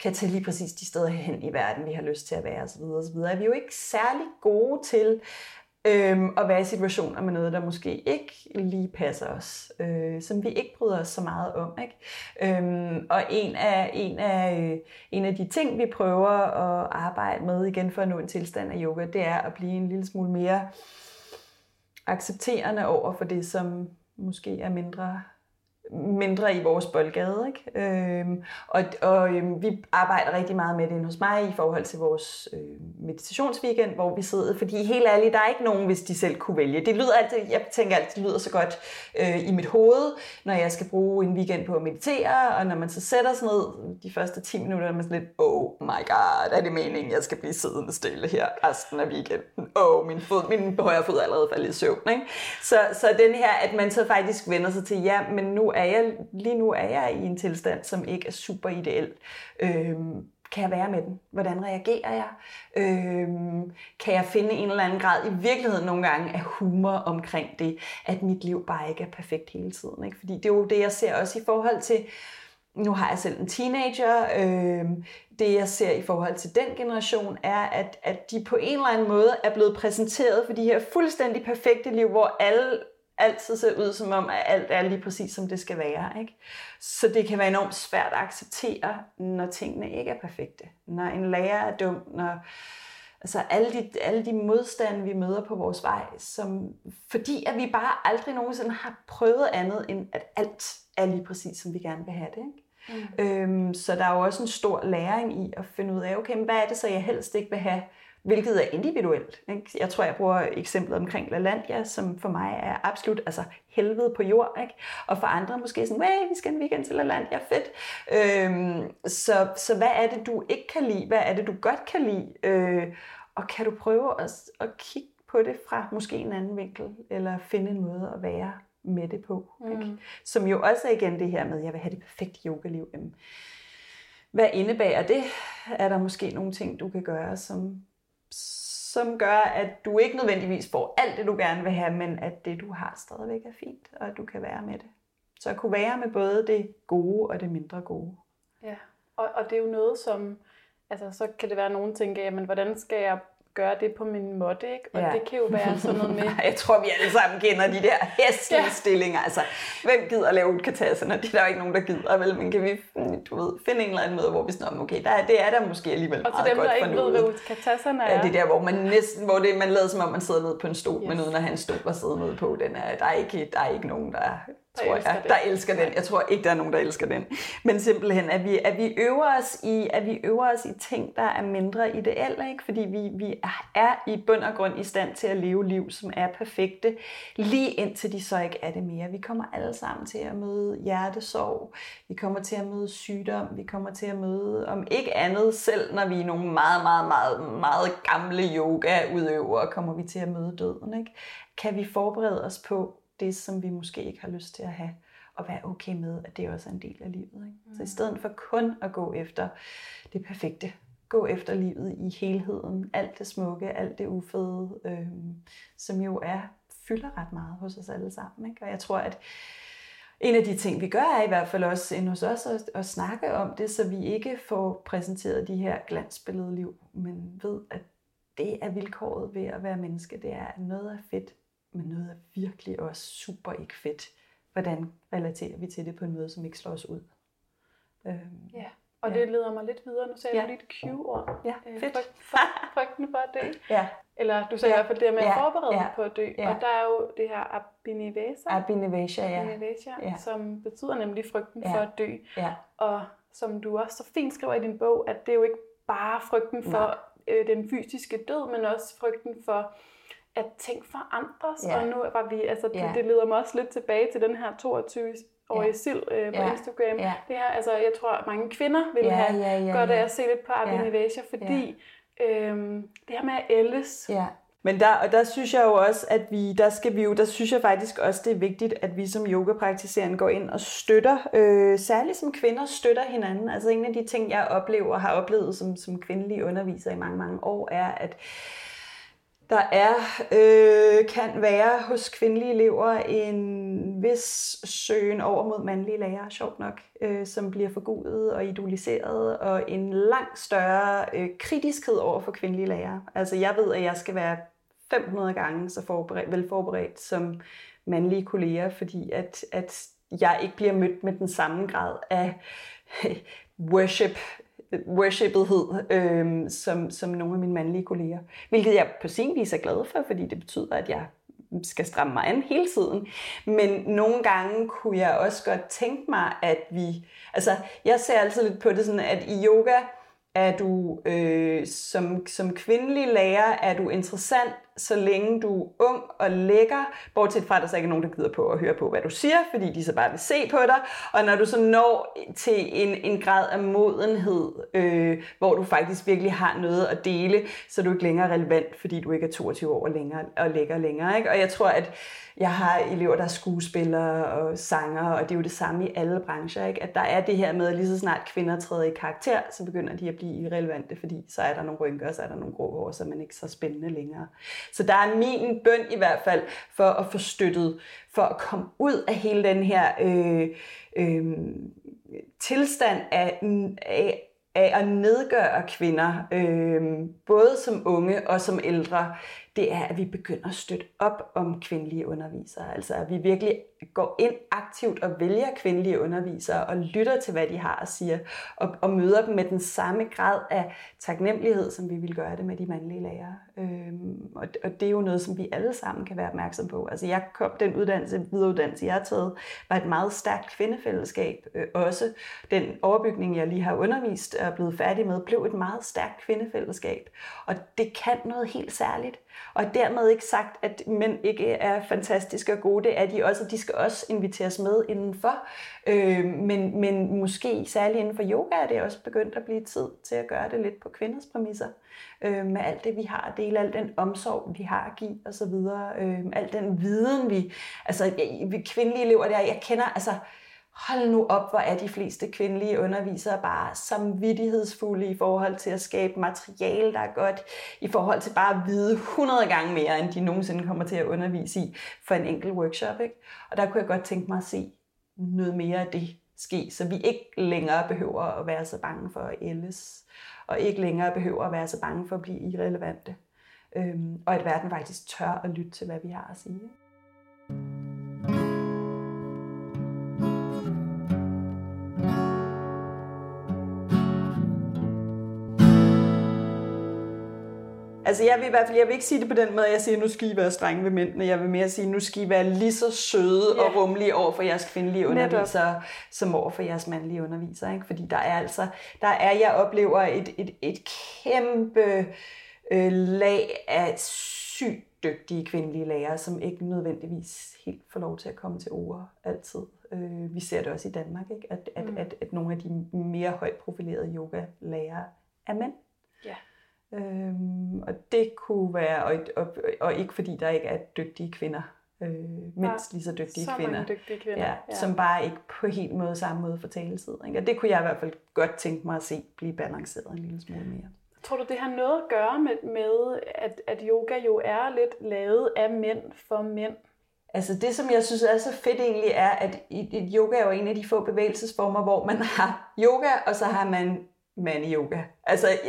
Kan tage lige præcis de steder hen i verden, vi har lyst til at være osv. osv. Er vi jo ikke særlig gode til øhm, og være i situationer med noget, der måske ikke lige passer os, øh, som vi ikke bryder os så meget om. Ikke? Øhm, og en af, en, af, øh, en af de ting, vi prøver at arbejde med igen for at nå en tilstand af yoga, det er at blive en lille smule mere accepterende over for det, som måske er mindre mindre i vores boldgade. Ikke? Øhm, og og øhm, vi arbejder rigtig meget med det hos mig i forhold til vores øh, meditationsweekend, hvor vi sidder, fordi helt ærligt, der er ikke nogen, hvis de selv kunne vælge. Det lyder altid, jeg tænker altid, det lyder så godt øh, i mit hoved, når jeg skal bruge en weekend på at meditere, og når man så sætter sig ned de første 10 minutter, er man sådan lidt, oh my god, er det meningen, jeg skal blive siddende stille her resten af weekenden? Oh, min, fod, min højre fod er allerede faldet i søvn. Ikke? Så, så den her, at man så faktisk vender sig til, ja, men nu er jeg, lige nu er jeg i en tilstand, som ikke er super ideel. Øhm, kan jeg være med den? Hvordan reagerer jeg? Øhm, kan jeg finde en eller anden grad i virkeligheden nogle gange af humor omkring det, at mit liv bare ikke er perfekt hele tiden? Ikke? Fordi det er jo det, jeg ser også i forhold til, nu har jeg selv en teenager, øhm, det jeg ser i forhold til den generation er, at, at de på en eller anden måde er blevet præsenteret for de her fuldstændig perfekte liv, hvor alle altid ser ud som om, at alt er lige præcis, som det skal være. Ikke? Så det kan være enormt svært at acceptere, når tingene ikke er perfekte. Når en lærer er dum, når altså alle de, alle de modstande, vi møder på vores vej, som, fordi at vi bare aldrig nogensinde har prøvet andet, end at alt er lige præcis, som vi gerne vil have det. Ikke? Mm. Øhm, så der er jo også en stor læring i at finde ud af, okay, men hvad er det så, jeg helst ikke vil have, hvilket er individuelt. Ikke? Jeg tror, jeg bruger eksemplet omkring LaLandia, som for mig er absolut altså helvede på jord, ikke? og for andre måske sådan, hey, vi skal en weekend til LaLandia, fedt. Øhm, så, så hvad er det, du ikke kan lide? Hvad er det, du godt kan lide? Øh, og kan du prøve at, at kigge på det fra måske en anden vinkel, eller finde en måde at være med det på. Ikke? Mm. Som jo også er igen det her med, at jeg vil have det perfekte yogaliv. Jamen, hvad indebærer det? Er der måske nogle ting, du kan gøre, som som gør, at du ikke nødvendigvis får alt det, du gerne vil have, men at det, du har, stadigvæk er fint, og at du kan være med det. Så at kunne være med både det gode og det mindre gode. Ja, og, og det er jo noget, som, altså så kan det være, at nogen tænker, jamen hvordan skal jeg gøre det på min måtte, ikke? Og ja. det kan jo være sådan noget med... jeg tror, vi alle sammen kender de der hæslige ja. stillinger. Altså, hvem gider at lave utkataserne? Det er der jo ikke nogen, der gider, vel? Men kan vi du ved, finde en eller anden måde, hvor vi sådan, okay, der, det er der måske alligevel og meget dem, godt der ikke ved, hvad utkataserne er. Ja, det er der, hvor man næsten, hvor det, man lader som om, man sidder nede på en stol, yes. men uden at have en stol at sidde nede på. Den er, der, er ikke, der er ikke nogen, der der tror elsker jeg, den. der elsker den. Jeg tror ikke, der er nogen, der elsker den. Men simpelthen, at vi, at vi, øver, os i, at vi øver os i ting, der er mindre ideelle, ikke? fordi vi, vi er i bund og grund i stand til at leve liv, som er perfekte, lige indtil de så ikke er det mere. Vi kommer alle sammen til at møde hjertesorg, vi kommer til at møde sygdom, vi kommer til at møde, om ikke andet, selv når vi er nogle meget, meget, meget, meget gamle yoga-udøvere, kommer vi til at møde døden. Ikke? Kan vi forberede os på, det, som vi måske ikke har lyst til at have, og være okay med, at det også er en del af livet. Ikke? Mm. Så i stedet for kun at gå efter det perfekte, gå efter livet i helheden, alt det smukke, alt det ufede, øh, som jo er fylder ret meget hos os alle sammen. Ikke? Og jeg tror, at en af de ting, vi gør, er i hvert fald også ind hos os at, at snakke om det, så vi ikke får præsenteret de her glansbillede liv, men ved, at det er vilkåret ved at være menneske. Det er, at noget er fedt, men noget er virkelig også super ikke fedt. Hvordan relaterer vi til det på en måde, som ikke slår os ud? Øhm, ja, og ja. det leder mig lidt videre. Nu sagde ja. du lige et Q-ord. Ja, øh, fedt. Frygt, frygten for at dø. Ja. Eller du sagde ja. i hvert fald det med ja. at forberede ja. på at dø. Ja. Og der er jo det her abinivasa. Abinivasa, ja. Abinivasa, ja. som betyder nemlig frygten ja. for at dø. Ja. Og som du også så fint skriver i din bog, at det er jo ikke bare frygten for øh, den fysiske død, men også frygten for at ting forandres, ja. og nu var vi, altså ja. det, det leder mig også lidt tilbage til den her 22 årige ja. Sil øh, på ja. Instagram. Ja. Det her, altså jeg tror, mange kvinder vil ja, have ja, ja, godt af at se lidt på Abin ja. fordi ja. øhm, det her med at ældes, ja. Men der, og der synes jeg jo også, at vi, der skal vi jo, der synes jeg faktisk også, det er vigtigt, at vi som yogapraktiserende går ind og støtter, øh, særligt som kvinder støtter hinanden. Altså en af de ting, jeg oplever og har oplevet som, som kvindelig underviser i mange, mange år, er, at der er, øh, kan være hos kvindelige elever en vis søgen over mod mandlige lærere, sjovt nok, øh, som bliver forgudet og idoliseret, og en langt større øh, kritiskhed over for kvindelige lærere. Altså jeg ved, at jeg skal være 500 gange så forberedt, velforberedt som mandlige kolleger, fordi at, at jeg ikke bliver mødt med den samme grad af worship worshipethed, øh, som, som nogle af mine mandlige kolleger. Hvilket jeg på sin vis er glad for, fordi det betyder, at jeg skal stramme mig an hele tiden. Men nogle gange kunne jeg også godt tænke mig, at vi... Altså, jeg ser altid lidt på det sådan, at i yoga er du øh, som, som kvindelig lærer, er du interessant så længe du er ung og lækker, bortset fra, at der så ikke er nogen, der gider på at høre på, hvad du siger, fordi de så bare vil se på dig. Og når du så når til en, en grad af modenhed, øh, hvor du faktisk virkelig har noget at dele, så er du ikke længere relevant, fordi du ikke er 22 år længere og lækker længere. Ikke? Og jeg tror, at jeg har elever, der er skuespillere og sanger, og det er jo det samme i alle brancher, ikke? at der er det her med, at lige så snart kvinder træder i karakter, så begynder de at blive irrelevante, fordi så er der nogle rynker, og så er der nogle grå hår, så er man ikke så spændende længere. Så der er min bøn i hvert fald for at få støttet, for at komme ud af hele den her øh, øh, tilstand af, af, af at nedgøre kvinder, øh, både som unge og som ældre, det er, at vi begynder at støtte op om kvindelige undervisere. Altså at vi virkelig går ind aktivt og vælger kvindelige undervisere og lytter til, hvad de har at sige, og, og møder dem med den samme grad af taknemmelighed, som vi vil gøre det med de mandlige lærere. Øhm, og, og det er jo noget, som vi alle sammen kan være opmærksom på. Altså jeg kom, den uddannelse, videreuddannelse, jeg har taget, var et meget stærkt kvindefællesskab. Øh, også den overbygning, jeg lige har undervist og er blevet færdig med, blev et meget stærkt kvindefællesskab. Og det kan noget helt særligt. Og dermed ikke sagt, at mænd ikke er fantastiske og gode. Det er de også, de skal også inviteres med indenfor. Øh, men, men måske særligt inden for yoga er det også begyndt at blive tid til at gøre det lidt på kvinders præmisser. Øh, med alt det, vi har at dele, al den omsorg, vi har at give osv. Øh, al den viden, vi... Altså, vi kvindelige elever der, jeg kender... Altså, hold nu op, hvor er de fleste kvindelige undervisere bare samvittighedsfulde i forhold til at skabe materiale, der er godt, i forhold til bare at vide 100 gange mere, end de nogensinde kommer til at undervise i for en enkelt workshop. Ikke? Og der kunne jeg godt tænke mig at se noget mere af det ske, så vi ikke længere behøver at være så bange for at ældes, og ikke længere behøver at være så bange for at blive irrelevante. Øhm, og at verden faktisk tør at lytte til, hvad vi har at sige. Altså jeg vil i hvert fald, jeg vil ikke sige det på den måde, at jeg siger, nu skal I være strenge ved mændene. Jeg vil mere sige, nu skal I være lige så søde ja. og rummelige over for jeres kvindelige undervisere, som over for jeres mandlige undervisere. Ikke? Fordi der er altså, der er, jeg oplever et, et, et kæmpe øh, lag af sygt dygtige kvindelige lærere, som ikke nødvendigvis helt får lov til at komme til ord altid. Øh, vi ser det også i Danmark, ikke? At, at, mm. at, at nogle af de mere højt profilerede yoga-lærere er mænd. Øhm, og det kunne være, og, og, og ikke fordi der ikke er dygtige kvinder, øh, mindst lige så dygtige så kvinder, dygtige kvinder. Ja, ja. som bare ikke på helt måde samme måde får taletid. Ikke? Og det kunne jeg i hvert fald godt tænke mig at se blive balanceret en lille smule mere. Tror du, det har noget at gøre med, med at, at yoga jo er lidt lavet af mænd for mænd? Altså det, som jeg synes er så fedt egentlig, er, at yoga er jo en af de få bevægelsesformer, hvor man har yoga, og så har man mande-yoga. Altså, i,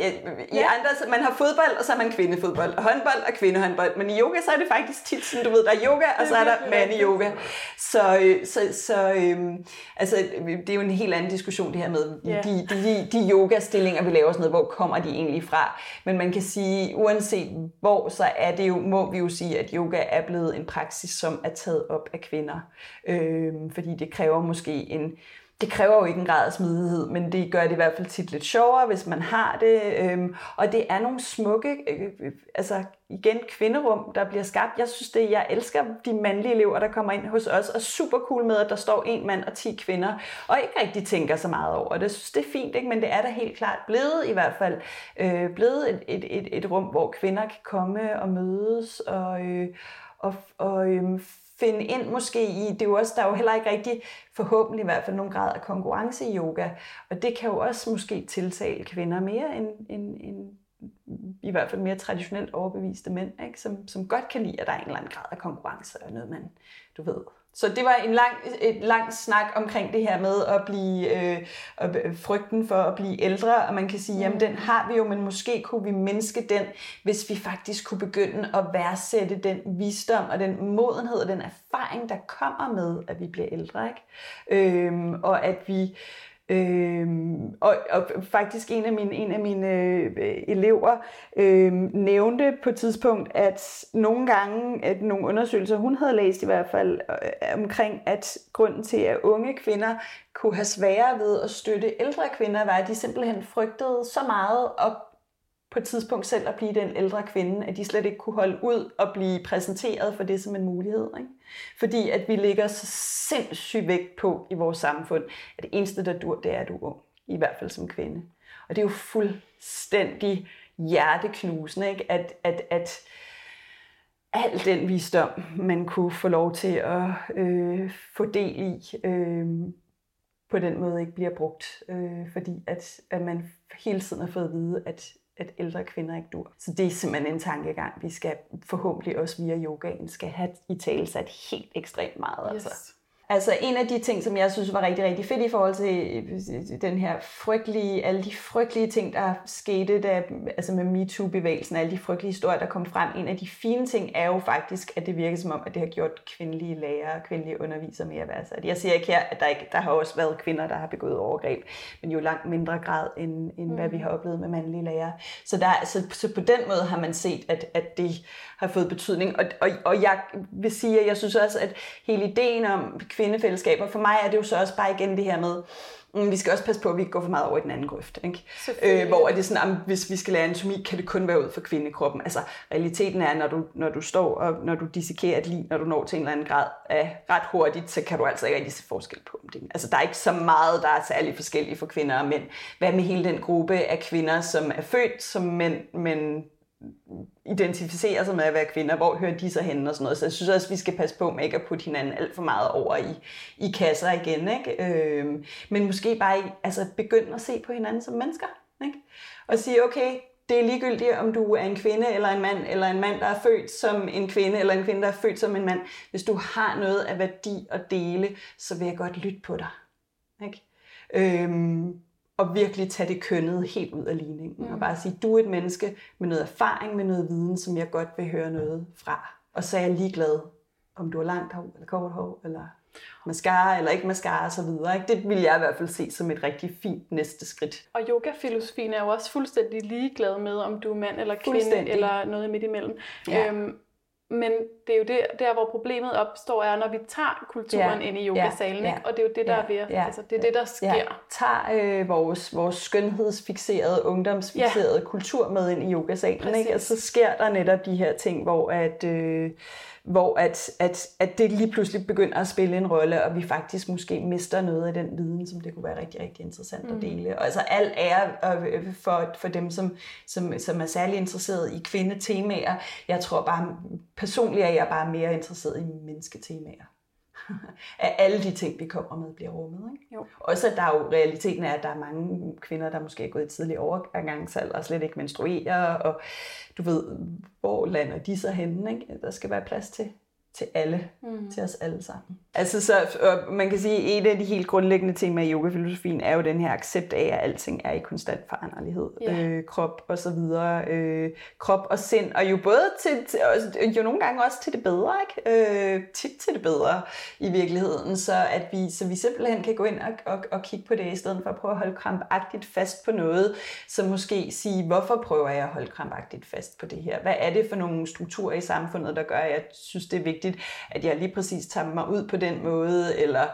i ja. andre, man har fodbold, og så har man kvindefodbold, og håndbold og kvindehåndbold. Men i yoga, så er det faktisk tit sådan, du ved, der er yoga, og så er der mande-yoga. Så, øh, så, så øhm, altså, det er jo en helt anden diskussion, det her med ja. de, de, de yoga-stillinger, vi laver sådan noget, hvor kommer de egentlig fra? Men man kan sige, uanset hvor, så er det jo, må vi jo sige, at yoga er blevet en praksis, som er taget op af kvinder. Øhm, fordi det kræver måske en det kræver jo ikke en grad af smidighed, men det gør det i hvert fald tit lidt sjovere, hvis man har det. Øhm, og det er nogle smukke, øh, øh altså igen, kvinderum, der bliver skabt. Jeg synes det, jeg elsker de mandlige elever, der kommer ind hos os, og super cool med, at der står en mand og 10 kvinder, og ikke rigtig tænker så meget over det. Jeg synes, det er fint, ikke? men det er da helt klart blevet i hvert fald, øh, blevet et, et, et, et rum, hvor kvinder kan komme og mødes, og, øh, og, og øh, finde ind måske i, det er jo også, der er jo heller ikke rigtig, forhåbentlig i hvert fald nogen grad af konkurrence i yoga, og det kan jo også måske tiltale kvinder mere end, end, end i hvert fald mere traditionelt overbeviste mænd, ikke? Som, som godt kan lide, at der er en eller anden grad af konkurrence og noget, man, du ved, så det var en lang, et lang snak omkring det her med at blive øh, frygten for at blive ældre, og man kan sige, jamen den har vi jo, men måske kunne vi mindske den, hvis vi faktisk kunne begynde at værdsætte den visdom og den modenhed og den erfaring, der kommer med, at vi bliver ældre, ikke? Øhm, og at vi Øhm, og, og faktisk en af mine, en af mine øh, elever øh, nævnte på et tidspunkt, at nogle gange, at nogle undersøgelser, hun havde læst i hvert fald, øh, omkring, at grunden til, at unge kvinder kunne have sværere ved at støtte ældre kvinder, var, at de simpelthen frygtede så meget at på et tidspunkt selv at blive den ældre kvinde, at de slet ikke kunne holde ud og blive præsenteret for det som en mulighed. Ikke? Fordi at vi ligger så sindssygt vægt på i vores samfund, at det eneste, der dur, det er, at du er ung. I hvert fald som kvinde. Og det er jo fuldstændig hjerteknusende, ikke? At, at, at al den visdom, man kunne få lov til at øh, få del i, øh, på den måde ikke bliver brugt. Øh, fordi at, at man hele tiden har fået at vide, at at ældre kvinder ikke dur. Så det er simpelthen en tankegang, vi skal forhåbentlig også via yogaen skal have i tale sat helt ekstremt meget. Yes. Altså. Altså en af de ting, som jeg synes var rigtig, rigtig fedt i forhold til øh, den her frygtelige, alle de frygtelige ting, der skete da, altså med MeToo-bevægelsen, alle de frygtelige historier, der kom frem. En af de fine ting er jo faktisk, at det virker som om, at det har gjort kvindelige lærere og kvindelige undervisere mere værdsat. Jeg siger ikke her, at der, ikke, der har også været kvinder, der har begået overgreb, men jo langt mindre grad, end, end mm. hvad vi har oplevet med mandlige lærere. Så, der, så, så på den måde har man set, at, at det har fået betydning. Og, og, og jeg vil sige, at jeg synes også, at hele ideen om kvindefællesskaber, for mig er det jo så også bare igen det her med, mm, vi skal også passe på, at vi ikke går for meget over i den anden grøft. Ikke? Øh, hvor er det sådan, at hvis vi skal lære anatomi, kan det kun være ud for kvindekroppen. Altså, realiteten er, når du, når du står og når du dissekerer et liv, når du når til en eller anden grad af ret hurtigt, så kan du altså ikke rigtig se forskel på dem. Altså, der er ikke så meget, der er særlig forskellige for kvinder og mænd. Hvad med hele den gruppe af kvinder, som er født som mænd, men identificerer sig med at være kvinder, hvor hører de så hen og sådan noget. Så jeg synes også, at vi skal passe på med ikke at putte hinanden alt for meget over i, i kasser igen. Ikke? Øhm, men måske bare altså, begynde at se på hinanden som mennesker. Ikke? Og sige, okay, det er ligegyldigt, om du er en kvinde eller en mand, eller en mand, der er født som en kvinde, eller en kvinde, der er født som en mand. Hvis du har noget af værdi at dele, så vil jeg godt lytte på dig. Ikke? Øhm, og virkelig tage det kønnet helt ud af ligningen. Mm. Og bare sige, du er et menneske med noget erfaring, med noget viden, som jeg godt vil høre noget fra. Og så er jeg ligeglad, om du har langt hår eller kort hår, eller mascara eller ikke mascara osv. Det vil jeg i hvert fald se som et rigtig fint næste skridt. Og yogafilosofien er jo også fuldstændig ligeglad med, om du er mand eller kvinde eller noget midt imellem. Ja. Øhm, men det er jo det, der, hvor problemet opstår, er, når vi tager kulturen ja, ind i yogasalen, ja, ja, og det er jo det, der ja, er ved. Ja, altså, det er det, der sker. Ja. Tager øh, vores, vores skønhedsfixerede, ungdomsfixerede ja. kultur med ind i yogasalen, ikke? og så sker der netop de her ting, hvor at... Øh, hvor at, at, at det lige pludselig begynder at spille en rolle, og vi faktisk måske mister noget af den viden, som det kunne være rigtig, rigtig interessant mm. at dele. Og altså al ære øh, for, for dem, som, som, som er særlig interesseret i kvindetemaer. Jeg tror bare, personligt er jeg bare mere interesseret i mennesketemaer. at alle de ting, vi kommer med, bliver rummet. Ikke? Jo. Også at der er jo realiteten er, at der er mange kvinder, der måske er gået i tidlig overgangsalder og slet ikke menstruerer, og du ved, hvor lander de så henne? Ikke? Der skal være plads til til alle, mm. til os alle sammen. Altså så, og man kan sige, at et af de helt grundlæggende temaer i yogafilosofien er jo den her accept af, at alting er i konstant foranderlighed. Yeah. Øh, krop og så videre. Øh, krop og sind, og jo både til, til jo nogle gange også til det bedre, ikke? Øh, tit til det bedre i virkeligheden, så at vi, så vi simpelthen kan gå ind og, og, og kigge på det, i stedet for at prøve at holde krampagtigt fast på noget, så måske sige, hvorfor prøver jeg at holde krampagtigt fast på det her? Hvad er det for nogle strukturer i samfundet, der gør, at jeg synes, det er vigtigt, at jeg lige præcis tager mig ud på den måde, eller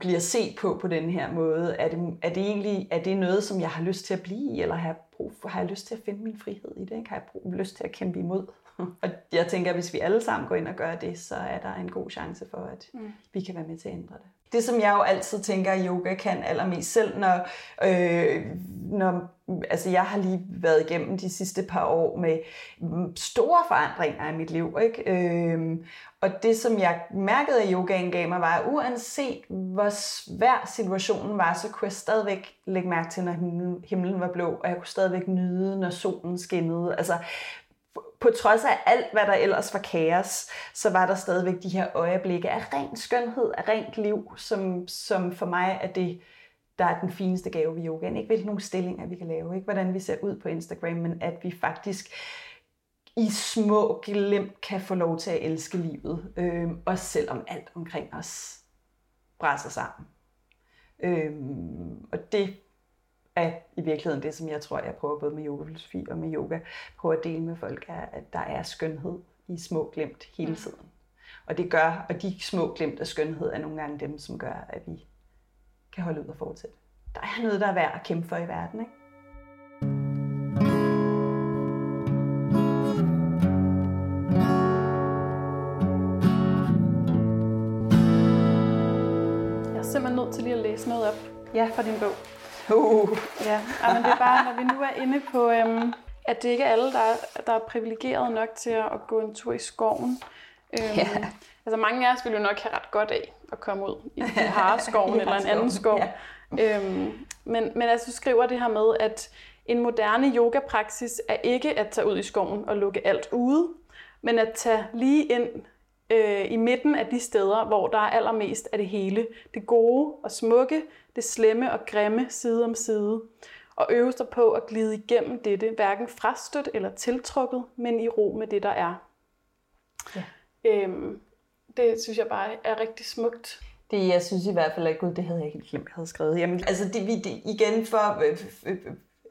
bliver set på på den her måde. Er det, er det egentlig er det noget, som jeg har lyst til at blive i, eller har jeg, brug for, har jeg lyst til at finde min frihed i det? Ikke? Har jeg brug, lyst til at kæmpe imod? Og jeg tænker, at hvis vi alle sammen går ind og gør det, så er der en god chance for, at mm. vi kan være med til at ændre det. Det, som jeg jo altid tænker, at yoga kan allermest selv, når, øh, når altså jeg har lige været igennem de sidste par år med mm, store forandringer i mit liv. Ikke? Øh, og det, som jeg mærkede, at yogaen gav mig, var, at uanset hvor svær situationen var, så kunne jeg stadigvæk lægge mærke til, når himlen var blå, og jeg kunne stadigvæk nyde, når solen skinnede. Altså, på trods af alt, hvad der ellers var kaos, så var der stadigvæk de her øjeblikke af ren skønhed, af rent liv, som, som for mig er det, der er den fineste gave ved yogaen. Ikke hvilke nogle stillinger, vi kan lave, ikke hvordan vi ser ud på Instagram, men at vi faktisk i små glimt kan få lov til at elske livet, øh, også selvom alt omkring os brænder sammen. Øh, og det er i virkeligheden det, som jeg tror, jeg prøver både med yogafilosofi og med yoga, prøver at dele med folk, er, at der er skønhed i små glimt hele mm. tiden. Og det gør, og de små glimt af skønhed er nogle gange dem, som gør, at vi kan holde ud og fortsætte. Der er noget, der er værd at kæmpe for i verden, ikke? Jeg er simpelthen nødt til lige at læse noget op ja. fra din bog. Uh. Ja, men det er bare, når vi nu er inde på, øhm, at det ikke er alle, der er, der er privilegeret nok til at, gå en tur i skoven. Øhm, ja. Altså mange af os ville jo nok have ret godt af at komme ud i, i Hareskoven eller en anden skov. Ja. Øhm, men, men altså, du skriver det her med, at en moderne yogapraksis er ikke at tage ud i skoven og lukke alt ude, men at tage lige ind øh, i midten af de steder, hvor der er allermest af det hele. Det gode og smukke, det slemme og grimme side om side. Og øve sig på at glide igennem dette, hverken frastødt eller tiltrukket, men i ro med det, der er. Ja. Øhm, det synes jeg bare er rigtig smukt. Det, jeg synes i hvert fald, at gud, det havde jeg helt glemt, jeg havde skrevet. Jamen, altså, det, vi, det, igen for, øh,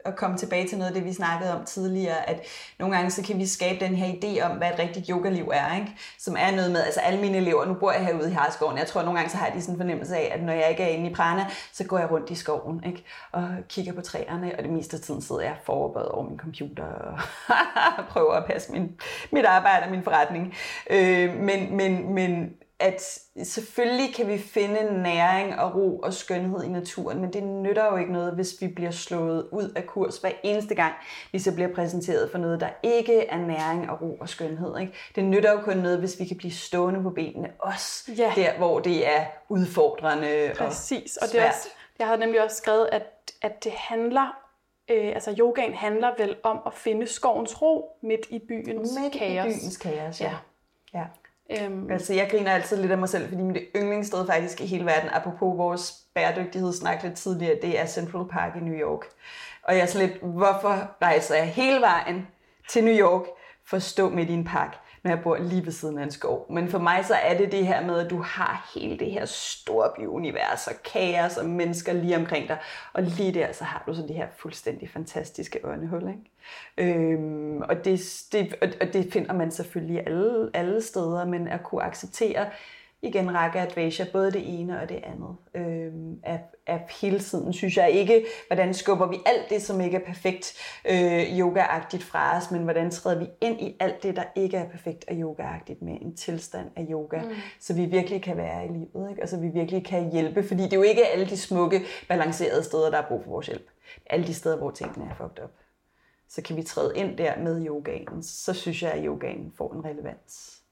at komme tilbage til noget af det, vi snakkede om tidligere, at nogle gange så kan vi skabe den her idé om, hvad et rigtigt yogaliv er, ikke? som er noget med, altså alle mine elever, nu bor jeg herude i Harskoven, jeg tror nogle gange så har de sådan en fornemmelse af, at når jeg ikke er inde i prana, så går jeg rundt i skoven ikke? og kigger på træerne, og det meste af tiden sidder jeg forberedt over min computer og prøver at passe min, mit arbejde og min forretning. Øh, men, men, men at selvfølgelig kan vi finde næring og ro og skønhed i naturen, men det nytter jo ikke noget, hvis vi bliver slået ud af kurs hver eneste gang, vi så bliver præsenteret for noget, der ikke er næring og ro og skønhed. Ikke? Det nytter jo kun noget, hvis vi kan blive stående på benene, også ja. der, hvor det er udfordrende Præcis. og, og det er også, jeg har nemlig også skrevet, at, at det handler Øh, altså yogaen handler vel om at finde skovens ro midt i byens midt kaos. Midt i byens kaos, ja. ja. Øhm. Altså, jeg griner altid lidt af mig selv, fordi mit yndlingssted faktisk i hele verden, apropos vores bæredygtighedssnak lidt tidligere, det er Central Park i New York. Og jeg er sådan lidt, hvorfor rejser jeg hele vejen til New York for at stå midt i en park, når jeg bor lige ved siden af en skov. Men for mig så er det det her med, at du har hele det her store byunivers og kaos og mennesker lige omkring dig. Og lige der, så har du så det her fuldstændig fantastiske åndehul. Ikke? Øhm, og, det, det, og det finder man selvfølgelig alle, alle steder, men at kunne acceptere igen Raga Advasia, både det ene og det andet øhm, af, af hele tiden, synes jeg ikke, hvordan skubber vi alt det, som ikke er perfekt øh, yoga-agtigt fra os, men hvordan træder vi ind i alt det, der ikke er perfekt og yoga-agtigt med en tilstand af yoga, mm. så vi virkelig kan være i livet, ikke? og så vi virkelig kan hjælpe, fordi det er jo ikke alle de smukke, balancerede steder, der er brug for vores hjælp. Alle de steder, hvor tingene er fucked up. Så kan vi træde ind der med yogaen, så synes jeg, at yogaen får en relevans,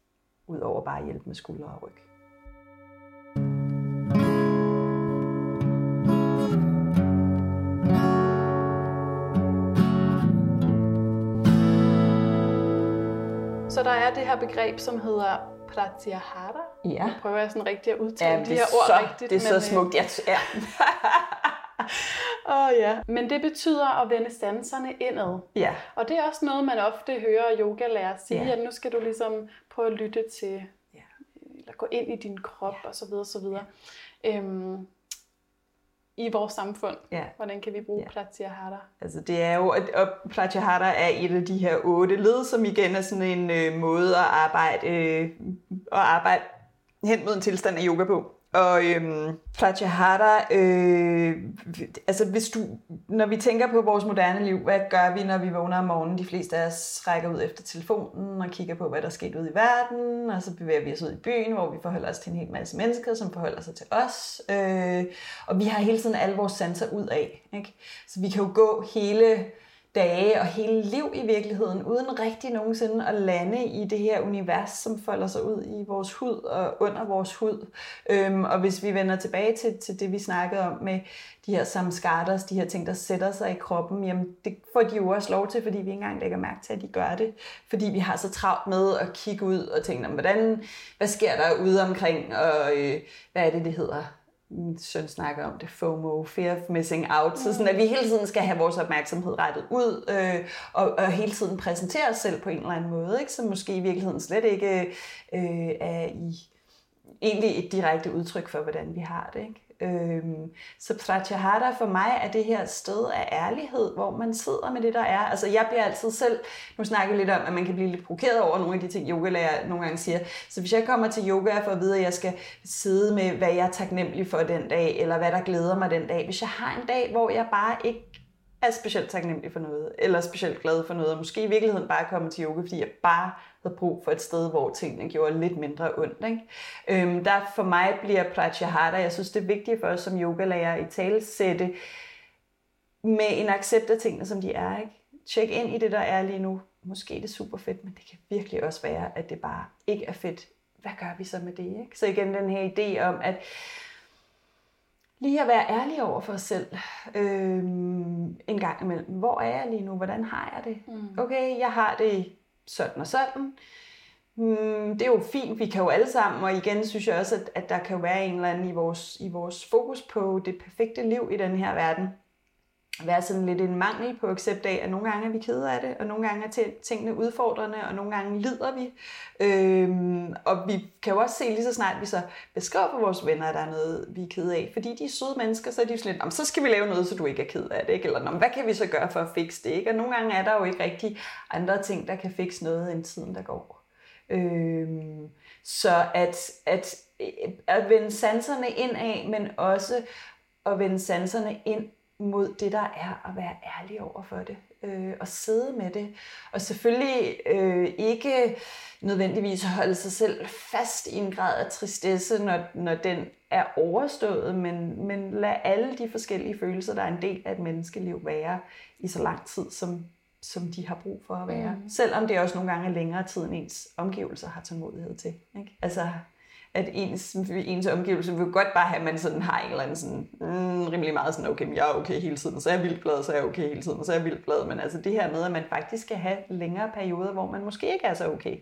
ud over bare at hjælpe med skuldre og ryg. Der er det her begreb, som hedder pratyahara. Ja. Nu prøver jeg sådan rigtig at udtale Ja, de det, her er ord så, rigtigt. det er så men, smukt. Ja, ja. Åh oh, ja. Men det betyder at vende sanserne indad. ja. Og det er også noget, man ofte hører yogalærere sige, Ja. at nu skal du ligesom prøve at lytte til, Ja. eller gå ind i din krop og så videre, så videre. Øhm, I vores samfund, ja. hvordan kan vi bruge Ja. pratyahara? Altså det er jo, og Pratyahara er et af de her otte led, som igen er sådan en øh, måde at arbejde, øh, at arbejde hen mod en tilstand af yoga på. Og øhm, Pratyahara, øh, altså hvis du, når vi tænker på vores moderne liv, hvad gør vi, når vi vågner om morgenen? De fleste af os rækker ud efter telefonen og kigger på, hvad der er sket ude i verden, og så bevæger vi os ud i byen, hvor vi forholder os til en hel masse mennesker, som forholder sig til os. Øh, og vi har hele tiden alle vores sanser ud af. Ikke? Så vi kan jo gå hele dage og hele liv i virkeligheden, uden rigtig nogensinde at lande i det her univers, som folder sig ud i vores hud og under vores hud. Øhm, og hvis vi vender tilbage til, til det, vi snakkede om med de her samskaras, de her ting, der sætter sig i kroppen, jamen det får de jo også lov til, fordi vi ikke engang lægger mærke til, at de gør det. Fordi vi har så travlt med at kigge ud og tænke, hvordan, hvad sker der ude omkring, og øh, hvad er det, det hedder? Min søn snakker om det, FOMO, Fear of Missing Out, så sådan, at vi hele tiden skal have vores opmærksomhed rettet ud, øh, og, og hele tiden præsentere os selv på en eller anden måde, ikke? som måske i virkeligheden slet ikke øh, er i egentlig et direkte udtryk for, hvordan vi har det. Ikke? Øhm, så Pratyahara for mig er det her sted af ærlighed, hvor man sidder med det, der er. Altså jeg bliver altid selv, nu snakker vi lidt om, at man kan blive lidt provokeret over nogle af de ting, yogalærer nogle gange siger. Så hvis jeg kommer til yoga for at vide, at jeg skal sidde med, hvad jeg er taknemmelig for den dag, eller hvad der glæder mig den dag. Hvis jeg har en dag, hvor jeg bare ikke er specielt taknemmelig for noget, eller specielt glad for noget, og måske i virkeligheden bare kommer til yoga, fordi jeg bare havde brug for et sted, hvor tingene gjorde lidt mindre ondt. Ikke? Øhm, der for mig bliver Pratyahara, jeg synes det er vigtigt for os som yogalærer i talesætte med en accept af tingene, som de er. Ikke? Tjek ind i det, der er lige nu. Måske er det super fedt, men det kan virkelig også være, at det bare ikke er fedt. Hvad gør vi så med det? Ikke? Så igen den her idé om, at lige at være ærlig over for os selv øhm, en gang imellem. Hvor er jeg lige nu? Hvordan har jeg det? Mm. Okay, jeg har det sådan og sådan. Mm, det er jo fint, vi kan jo alle sammen, og igen synes jeg også, at, at der kan være en eller anden i vores, i vores fokus på det perfekte liv i den her verden. Være sådan lidt en mangel på accept af, at nogle gange er vi kede af det, og nogle gange er tingene udfordrende, og nogle gange lider vi. Øhm, og vi kan jo også se lige så snart vi så beskriver for vores venner, at der er noget, vi er kede af. Fordi de er søde mennesker, så er de sådan lidt, "Nå, så skal vi lave noget, så du ikke er ked af det. Ikke? Eller "Nå, hvad kan vi så gøre for at fikse det? Ikke? Og nogle gange er der jo ikke rigtig andre ting, der kan fikse noget, end tiden, der går. Øhm, så at, at, at vende sanserne ind af, men også at vende sanserne ind mod det, der er at være ærlig over for det, øh, og sidde med det. Og selvfølgelig øh, ikke nødvendigvis holde sig selv fast i en grad af tristesse, når, når den er overstået, men, men lad alle de forskellige følelser, der er en del af et menneskeliv, være i så lang tid, som, som de har brug for at være. Mm. Selvom det også nogle gange er længere tid, end ens omgivelser har tålmodighed til. Ikke? Altså, at ens, ens omgivelser vil godt bare have, at man sådan har en eller anden sådan, mm, rimelig meget sådan, okay, men jeg er okay hele tiden, så er jeg vildt glad, så er jeg okay hele tiden, så er jeg vildt glad. Men altså det her med, at man faktisk skal have længere perioder, hvor man måske ikke er så okay.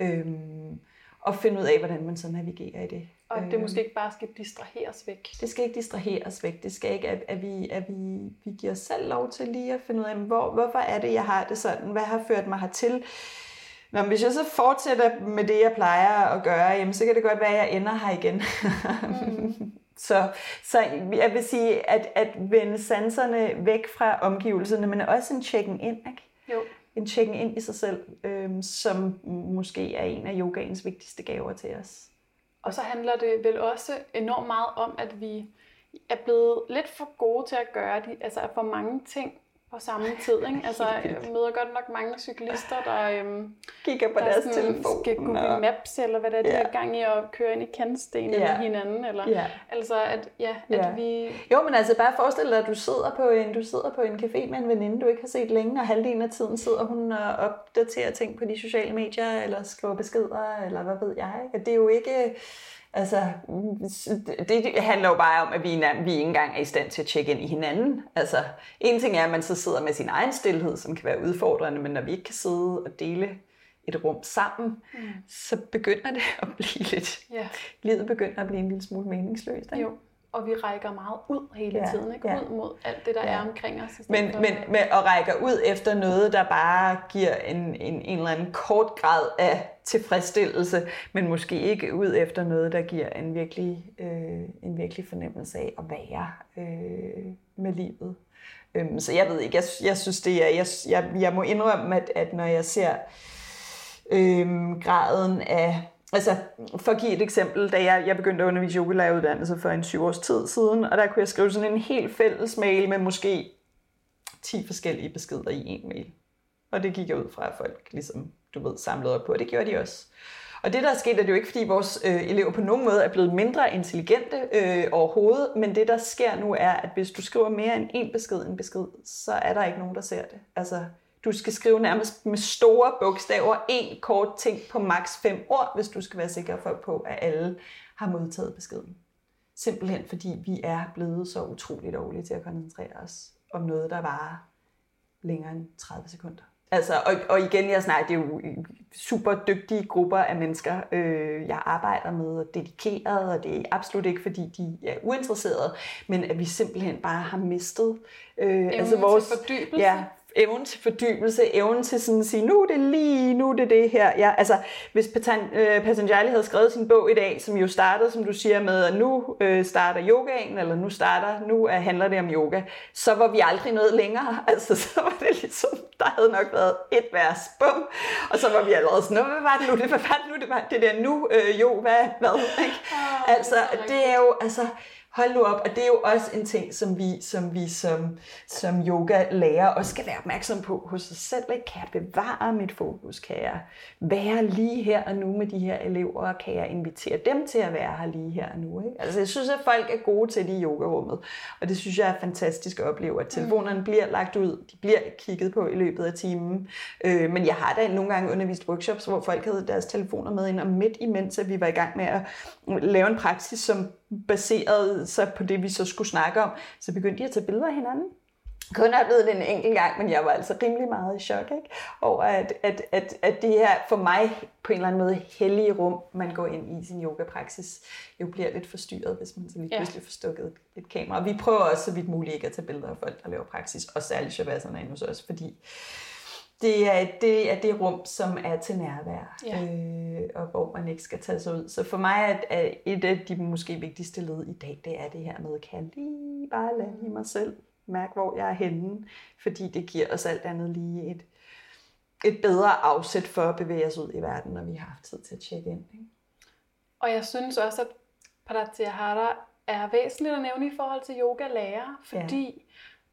Øhm, og finde ud af, hvordan man så navigerer i det. Og det måske ikke bare skal distraheres væk. Det skal ikke distraheres væk. Det skal ikke, at, at, vi, at vi, vi giver os selv lov til lige at finde ud af, hvor, hvorfor er det, jeg har det sådan? Hvad har ført mig hertil? Nå, men hvis jeg så fortsætter med det, jeg plejer at gøre, jamen, så kan det godt være, at jeg ender her igen. Mm. så, så jeg vil sige, at, at vende sanserne væk fra omgivelserne, men også en checken ind, ikke? Jo. En checken ind i sig selv, øhm, som måske er en af yogaens vigtigste gaver til os. Og så handler det vel også enormt meget om, at vi er blevet lidt for gode til at gøre de, altså for mange ting på samme tid. Ikke? Altså, jeg møder godt nok mange cyklister, der, øhm, kigger på der deres sådan, telefon. skal Google Maps, eller hvad det er, de Ja. er i gang i at køre ind i kantstenen Ja. med hinanden. Eller, Ja. Altså, at, ja, at Ja. vi... Jo, men altså bare forestil dig, at du sidder på en, du sidder på en café med en veninde, du ikke har set længe, og halvdelen af tiden sidder hun og opdaterer ting på de sociale medier, eller skriver beskeder, eller hvad ved jeg. Ikke? Det er jo ikke... Altså, det, det handler jo bare om, at vi, vi ikke engang er i stand til at tjekke ind i hinanden. Altså, en ting er, at man så sidder med sin egen stillhed, som kan være udfordrende, men når vi ikke kan sidde og dele et rum sammen, mm. så begynder det at blive lidt... Ja. Livet begynder at blive en lille smule meningsløst. Ikke? Jo, og vi rækker meget ud hele Ja, tiden, ikke? ja. ud mod alt det, der Ja. er omkring os. Men, men, men og rækker ud efter noget, der bare giver en, en, en eller anden kort grad af tilfredsstillelse, men måske ikke ud efter noget, der giver en virkelig, øh, en virkelig fornemmelse af at være øh, med livet. Øhm, så jeg ved ikke, jeg, jeg synes det er, jeg, jeg, jeg må indrømme, at, at når jeg ser øhm, graden af... Altså, for at give et eksempel, da jeg, jeg begyndte at undervise yogalæreruddannelse for en syv års tid siden, og der kunne jeg skrive sådan en helt fælles mail med måske 10 forskellige beskeder i en mail. Og det gik jeg ud fra, at folk ligesom, du ved, samlede op på, og det gjorde de også. Og det, der er sket, er det jo ikke, fordi vores øh, elever på nogen måde er blevet mindre intelligente øh, overhovedet, men det, der sker nu, er, at hvis du skriver mere end en besked en besked, så er der ikke nogen, der ser det. Altså, du skal skrive nærmest med store bogstaver en kort ting på maks fem ord, hvis du skal være sikker for, på, at alle har modtaget beskeden. Simpelthen fordi vi er blevet så utroligt dårlige til at koncentrere os om noget, der varer længere end 30 sekunder. Altså, og, og igen, jeg snakker, det er jo super dygtige grupper af mennesker, øh, jeg arbejder med, og dedikeret, og det er absolut ikke, fordi de er uinteresserede, men at vi simpelthen bare har mistet øh, altså vores, til fordybelse. Ja, evnen til fordybelse, evnen til sådan at sige, nu er det lige, nu er det det her. Ja, altså, hvis øh, Patanjali havde skrevet sin bog i dag, som jo startede, som du siger, med, at nu øh, starter yogaen, eller nu starter, nu er, handler det om yoga, så var vi aldrig noget længere. Altså, så var det ligesom, der havde nok været et vers, bum, og så var vi allerede sådan, "Nå, hvad var det nu, det, hvad var det nu, det var det der nu, øh, jo, hvad, hvad, ikke? Altså, det er jo, altså, hold nu op, og det er jo også en ting, som vi som, vi som, som yoga lærer også skal være opmærksom på hos os selv. Ikke? Kan jeg bevare mit fokus? Kan jeg være lige her og nu med de her elever? Kan jeg invitere dem til at være her lige her og nu? Ikke? Altså, jeg synes, at folk er gode til det i yogarummet, og det synes jeg er fantastisk at opleve, at telefonerne bliver lagt ud, de bliver kigget på i løbet af timen. Øh, men jeg har da nogle gange undervist workshops, hvor folk havde deres telefoner med ind, og midt imens, at vi var i gang med at lave en praksis, som baserede sig på det, vi så skulle snakke om, så begyndte de at tage billeder af hinanden. Kun har blevet det en enkelt gang, men jeg var altså rimelig meget i chok ikke? over, at, at, at, at det her for mig på en eller anden måde hellige rum, man går ind i sin yogapraksis, jo bliver lidt forstyrret, hvis man så lige Ja. pludselig får stukket et, et kamera. Og vi prøver også så vidt muligt ikke at tage billeder af folk, der laver praksis, og særligt shavasana inde hos os, fordi det er, det er det rum, som er til nærvær, Ja. øh, og hvor man ikke skal tage sig ud. Så for mig er, er et af de måske vigtigste led i dag, det er det her med, kan jeg lige bare lande i mig selv, mærke, hvor jeg er henne, fordi det giver os alt andet lige et, et bedre afsæt for at bevæge os ud i verden, når vi har haft tid til at tjekke ind. Ikke? Og jeg synes også, at Pratyahara er væsentligt at nævne i forhold til yoga-lærer, fordi ja.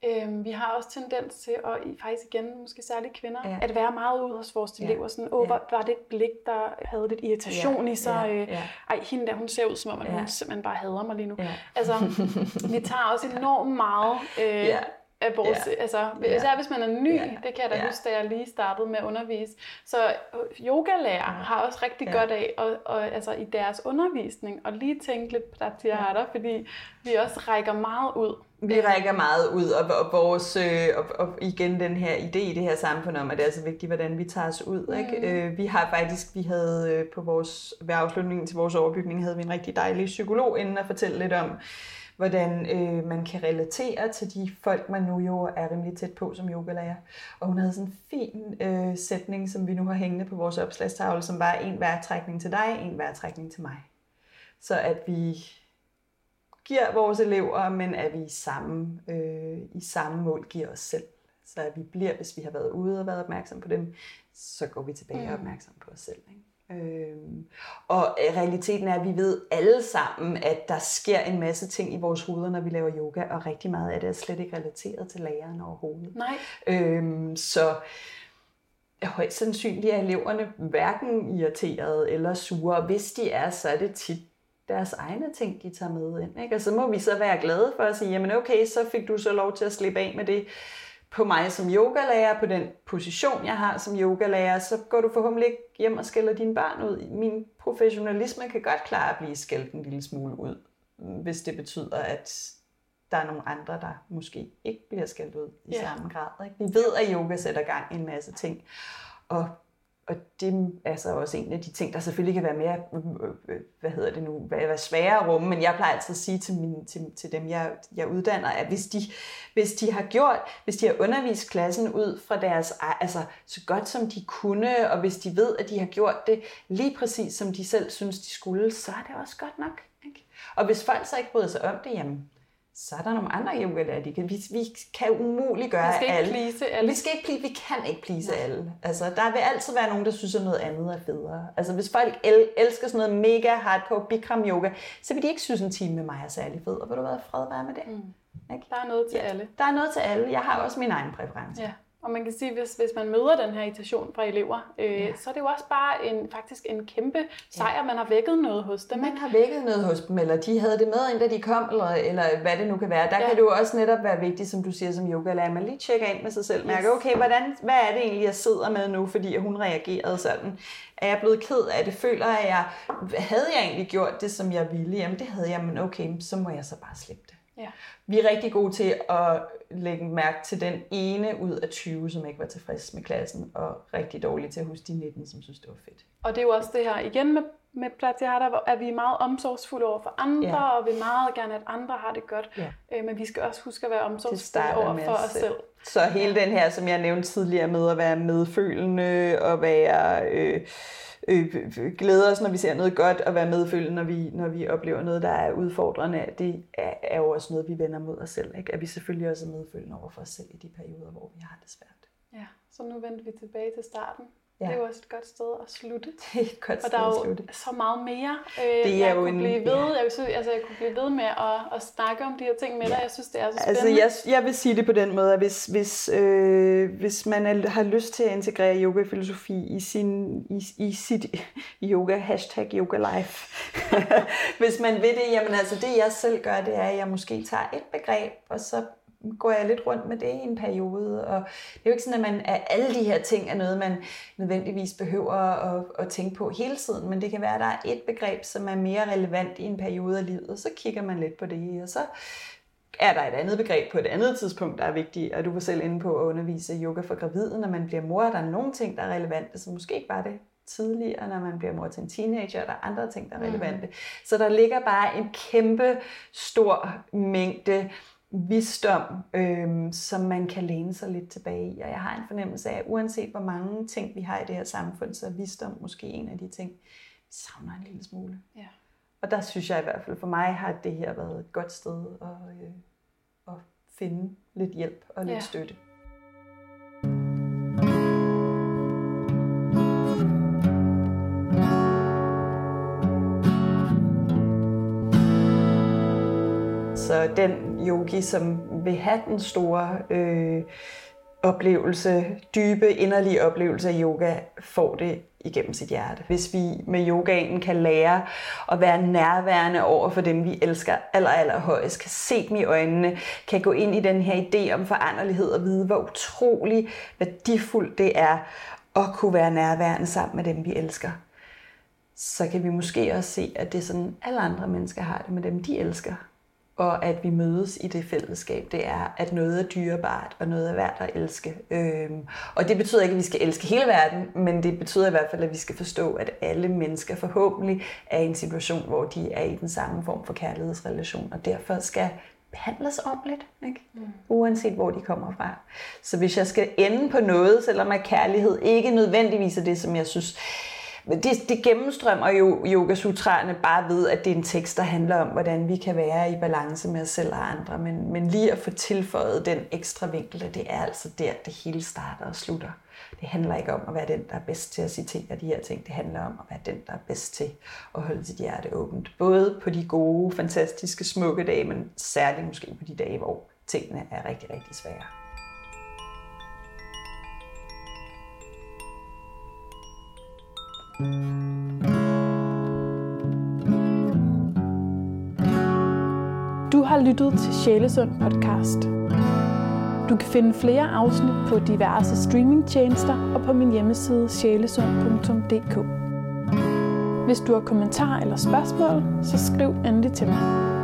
Øhm, vi har også tendens til, og i- faktisk igen, måske særligt kvinder, Ja. ja. at være meget ude hos vores Ja. elever. Sådan, åh, Ja. var, var det et blik, der havde lidt irritation Ja. i sig? Ja. Øh, Ja. Ej, hende der, hun ser ud som om, at Ja. hun simpelthen bare hader mig lige nu. Ja. Altså, vi tager også enormt meget øh, Ja. Af vores, Ja. altså, Ja. især hvis man er ny, Ja. det kan jeg da Ja. huske, da jeg lige startede med at undervise. Så øh, yogalærer har også rigtig Ja. godt af, og, og, altså, i deres undervisning, og lige tænke lidt på pratyahara, fordi vi også rækker meget ud. Vi rækker meget ud, og, og vores, øh, og, og igen den her idé i det her samfund om, at det er så vigtigt, hvordan vi tager os ud. Ikke? Mm. Øh, vi har faktisk, vi havde øh, på vores, ved afslutningen til vores overbygning, havde vi en rigtig dejlig psykolog inden at fortælle lidt om, hvordan øh, man kan relatere til de folk, man nu jo er rimelig tæt på som yogalærer. Og hun havde sådan en fin øh, sætning, som vi nu har hængende på vores opslagstavle, som var en vejrtrækning til dig, en vejrtrækning til mig. Så at vi giver vores elever, men at vi i samme, øh, i samme mål giver os selv. Så at vi bliver, hvis vi har været ude og været opmærksom på dem, så går vi tilbage og er opmærksom på os selv. Ikke? Øhm, og realiteten er, at vi ved alle sammen, at der sker en masse ting i vores hoveder, når vi laver yoga, og rigtig meget af det er slet ikke relateret til læreren overhovedet. Nej. Øhm, så højst sandsynligt er eleverne hverken irriterede eller sure, hvis de er, så er det tit deres egne ting, de tager med ind. Ikke? Og så må vi så være glade for at sige, jamen okay, så fik du så lov til at slippe af med det på mig som yogalærer, på den position, jeg har som yogalærer, så går du forhåbentlig ikke hjem og skælder dine børn ud. Min professionalisme kan godt klare at blive skældt en lille smule ud, hvis det betyder, at der er nogle andre, der måske ikke bliver skældt ud i ja. samme grad. Ikke? Vi ved, at yoga sætter gang i en masse ting. Og og det er så også en af de ting, der selvfølgelig kan være mere, hvad hedder det nu, være sværere at rumme, men jeg plejer altid at sige til, min, til, til dem, jeg, jeg uddanner, at hvis de, hvis de har gjort, hvis de har undervist klassen ud fra deres, altså så godt som de kunne, og hvis de ved, at de har gjort det lige præcis som de selv synes, de skulle, så er det også godt nok. Ikke? Og hvis folk så ikke bryder sig om det, jamen, så er der nogle andre yogalærere, de kan. Vi, vi kan umuligt gøre vi skal alle. Ikke please alle. Vi skal ikke please, vi kan ikke please Nej. alle. Altså, der vil altid være nogen, der synes, at noget andet er federe. Altså, hvis folk el- elsker sådan noget mega hardcore Bikram yoga, så vil de ikke synes, en time med mig er særlig fed. Og vil du være fred være med det? Mm. Ikke? Der er noget til ja. alle. Der er noget til alle. Jeg har også min egen præference. Ja. Og man kan sige, hvis, hvis man møder den her irritation fra elever, øh, ja. så er det jo også bare en, faktisk en kæmpe sejr, ja. man har vækket noget hos dem. Man ikke? har vækket noget hos dem, eller de havde det med, inden de kom, eller, eller hvad det nu kan være. Der ja. kan det jo også netop være vigtigt, som du siger som yoga, at man lige tjekker ind med sig selv, mærker, okay, hvordan, hvad er det egentlig, jeg sidder med nu, fordi hun reagerede sådan. Er jeg blevet ked af det? Føler jeg, jeg, havde jeg egentlig gjort det, som jeg ville? Jamen det havde jeg, men okay, så må jeg så bare slippe det. Ja. Vi er rigtig gode til at lægge mærke til den ene ud af 20, som ikke var tilfreds med klassen, og rigtig dårlige til at huske de 19, som synes, det var fedt. Og det er jo også det her, igen med, med Platyharta, hvor er vi meget omsorgsfulde over for andre, ja. og vil meget gerne, at andre har det godt. Ja. Øh, men vi skal også huske at være omsorgsfulde over for os selv. Så hele den her, som jeg nævnte tidligere med at være medfølende, og være... Øh, øh, glæder os, når vi ser noget godt, og være medfølgende, når vi, når vi oplever noget, der er udfordrende. Det er, er jo også noget, vi vender mod os selv. Ikke? At vi selvfølgelig også er medfølgende over for os selv i de perioder, hvor vi har det svært. Ja, så nu vender vi tilbage til starten. Ja. Det er jo også et godt sted at slutte. Det er et godt sted at slutte. Og der er jo så meget mere. Øh, det er jeg jo kunne en, blive ved. Ja. Jeg, synes, altså, jeg kunne blive ved med at, at snakke om de her ting med dig. Jeg synes, det er så altså, spændende. Altså, jeg, jeg vil sige det på den måde, at hvis, hvis, øh, hvis man er, har lyst til at integrere yoga-filosofi i, sin, i, i sit yoga, hashtag yoga life. hvis man vil det, jamen altså det jeg selv gør, det er, at jeg måske tager et begreb, og så går jeg lidt rundt med det i en periode. Og det er jo ikke sådan, at, man, at alle de her ting er noget, man nødvendigvis behøver at, at tænke på hele tiden, men det kan være, at der er et begreb, som er mere relevant i en periode af livet, og så kigger man lidt på det, og så er der et andet begreb på et andet tidspunkt, der er vigtigt, og du var selv inde på at undervise yoga for gravide, når man bliver mor, der er nogle ting, der er relevante, som måske ikke var det tidligere, når man bliver mor til en teenager, og der er andre ting, der er mm. relevante. Mm. Så der ligger bare en kæmpe stor mængde visdom, øh, som man kan læne sig lidt tilbage i. Og jeg har en fornemmelse af, at uanset hvor mange ting vi har i det her samfund, så er visdom måske en af de ting, vi savner en lille smule. Ja. Og der synes jeg i hvert fald, for mig har det her været et godt sted at, øh, at finde lidt hjælp og lidt ja. støtte. Så den yogi, som vil have den store øh, oplevelse, dybe, inderlige oplevelse af yoga, får det igennem sit hjerte. Hvis vi med yogaen kan lære at være nærværende over for dem, vi elsker aller, aller højst, kan se dem i øjnene, kan gå ind i den her idé om foranderlighed og vide, hvor utrolig værdifuldt det er at kunne være nærværende sammen med dem, vi elsker, så kan vi måske også se, at det er sådan, alle andre mennesker har det med dem, de elsker og at vi mødes i det fællesskab, det er, at noget er dyrebart, og noget er værd at elske. Øhm, og det betyder ikke, at vi skal elske hele verden, men det betyder i hvert fald, at vi skal forstå, at alle mennesker forhåbentlig er i en situation, hvor de er i den samme form for kærlighedsrelation, og derfor skal behandles ordentligt, ikke? Mm. uanset hvor de kommer fra. Så hvis jeg skal ende på noget, selvom at kærlighed ikke nødvendigvis er det, som jeg synes men det, det gennemstrømmer jo yogasutraerne bare ved, at det er en tekst, der handler om, hvordan vi kan være i balance med os selv og andre. Men, men lige at få tilføjet den ekstra vinkel, det er altså der, det hele starter og slutter. Det handler ikke om at være den, der er bedst til at citere de her ting. Det handler om at være den, der er bedst til at holde sit hjerte åbent. Både på de gode, fantastiske, smukke dage, men særligt måske på de dage, hvor tingene er rigtig, rigtig svære. Du har lyttet til Sjælesund podcast. Du kan finde flere afsnit på diverse streamingtjenester og på min hjemmeside sjælesund.dk. Hvis du har kommentar eller spørgsmål, så skriv endelig til mig.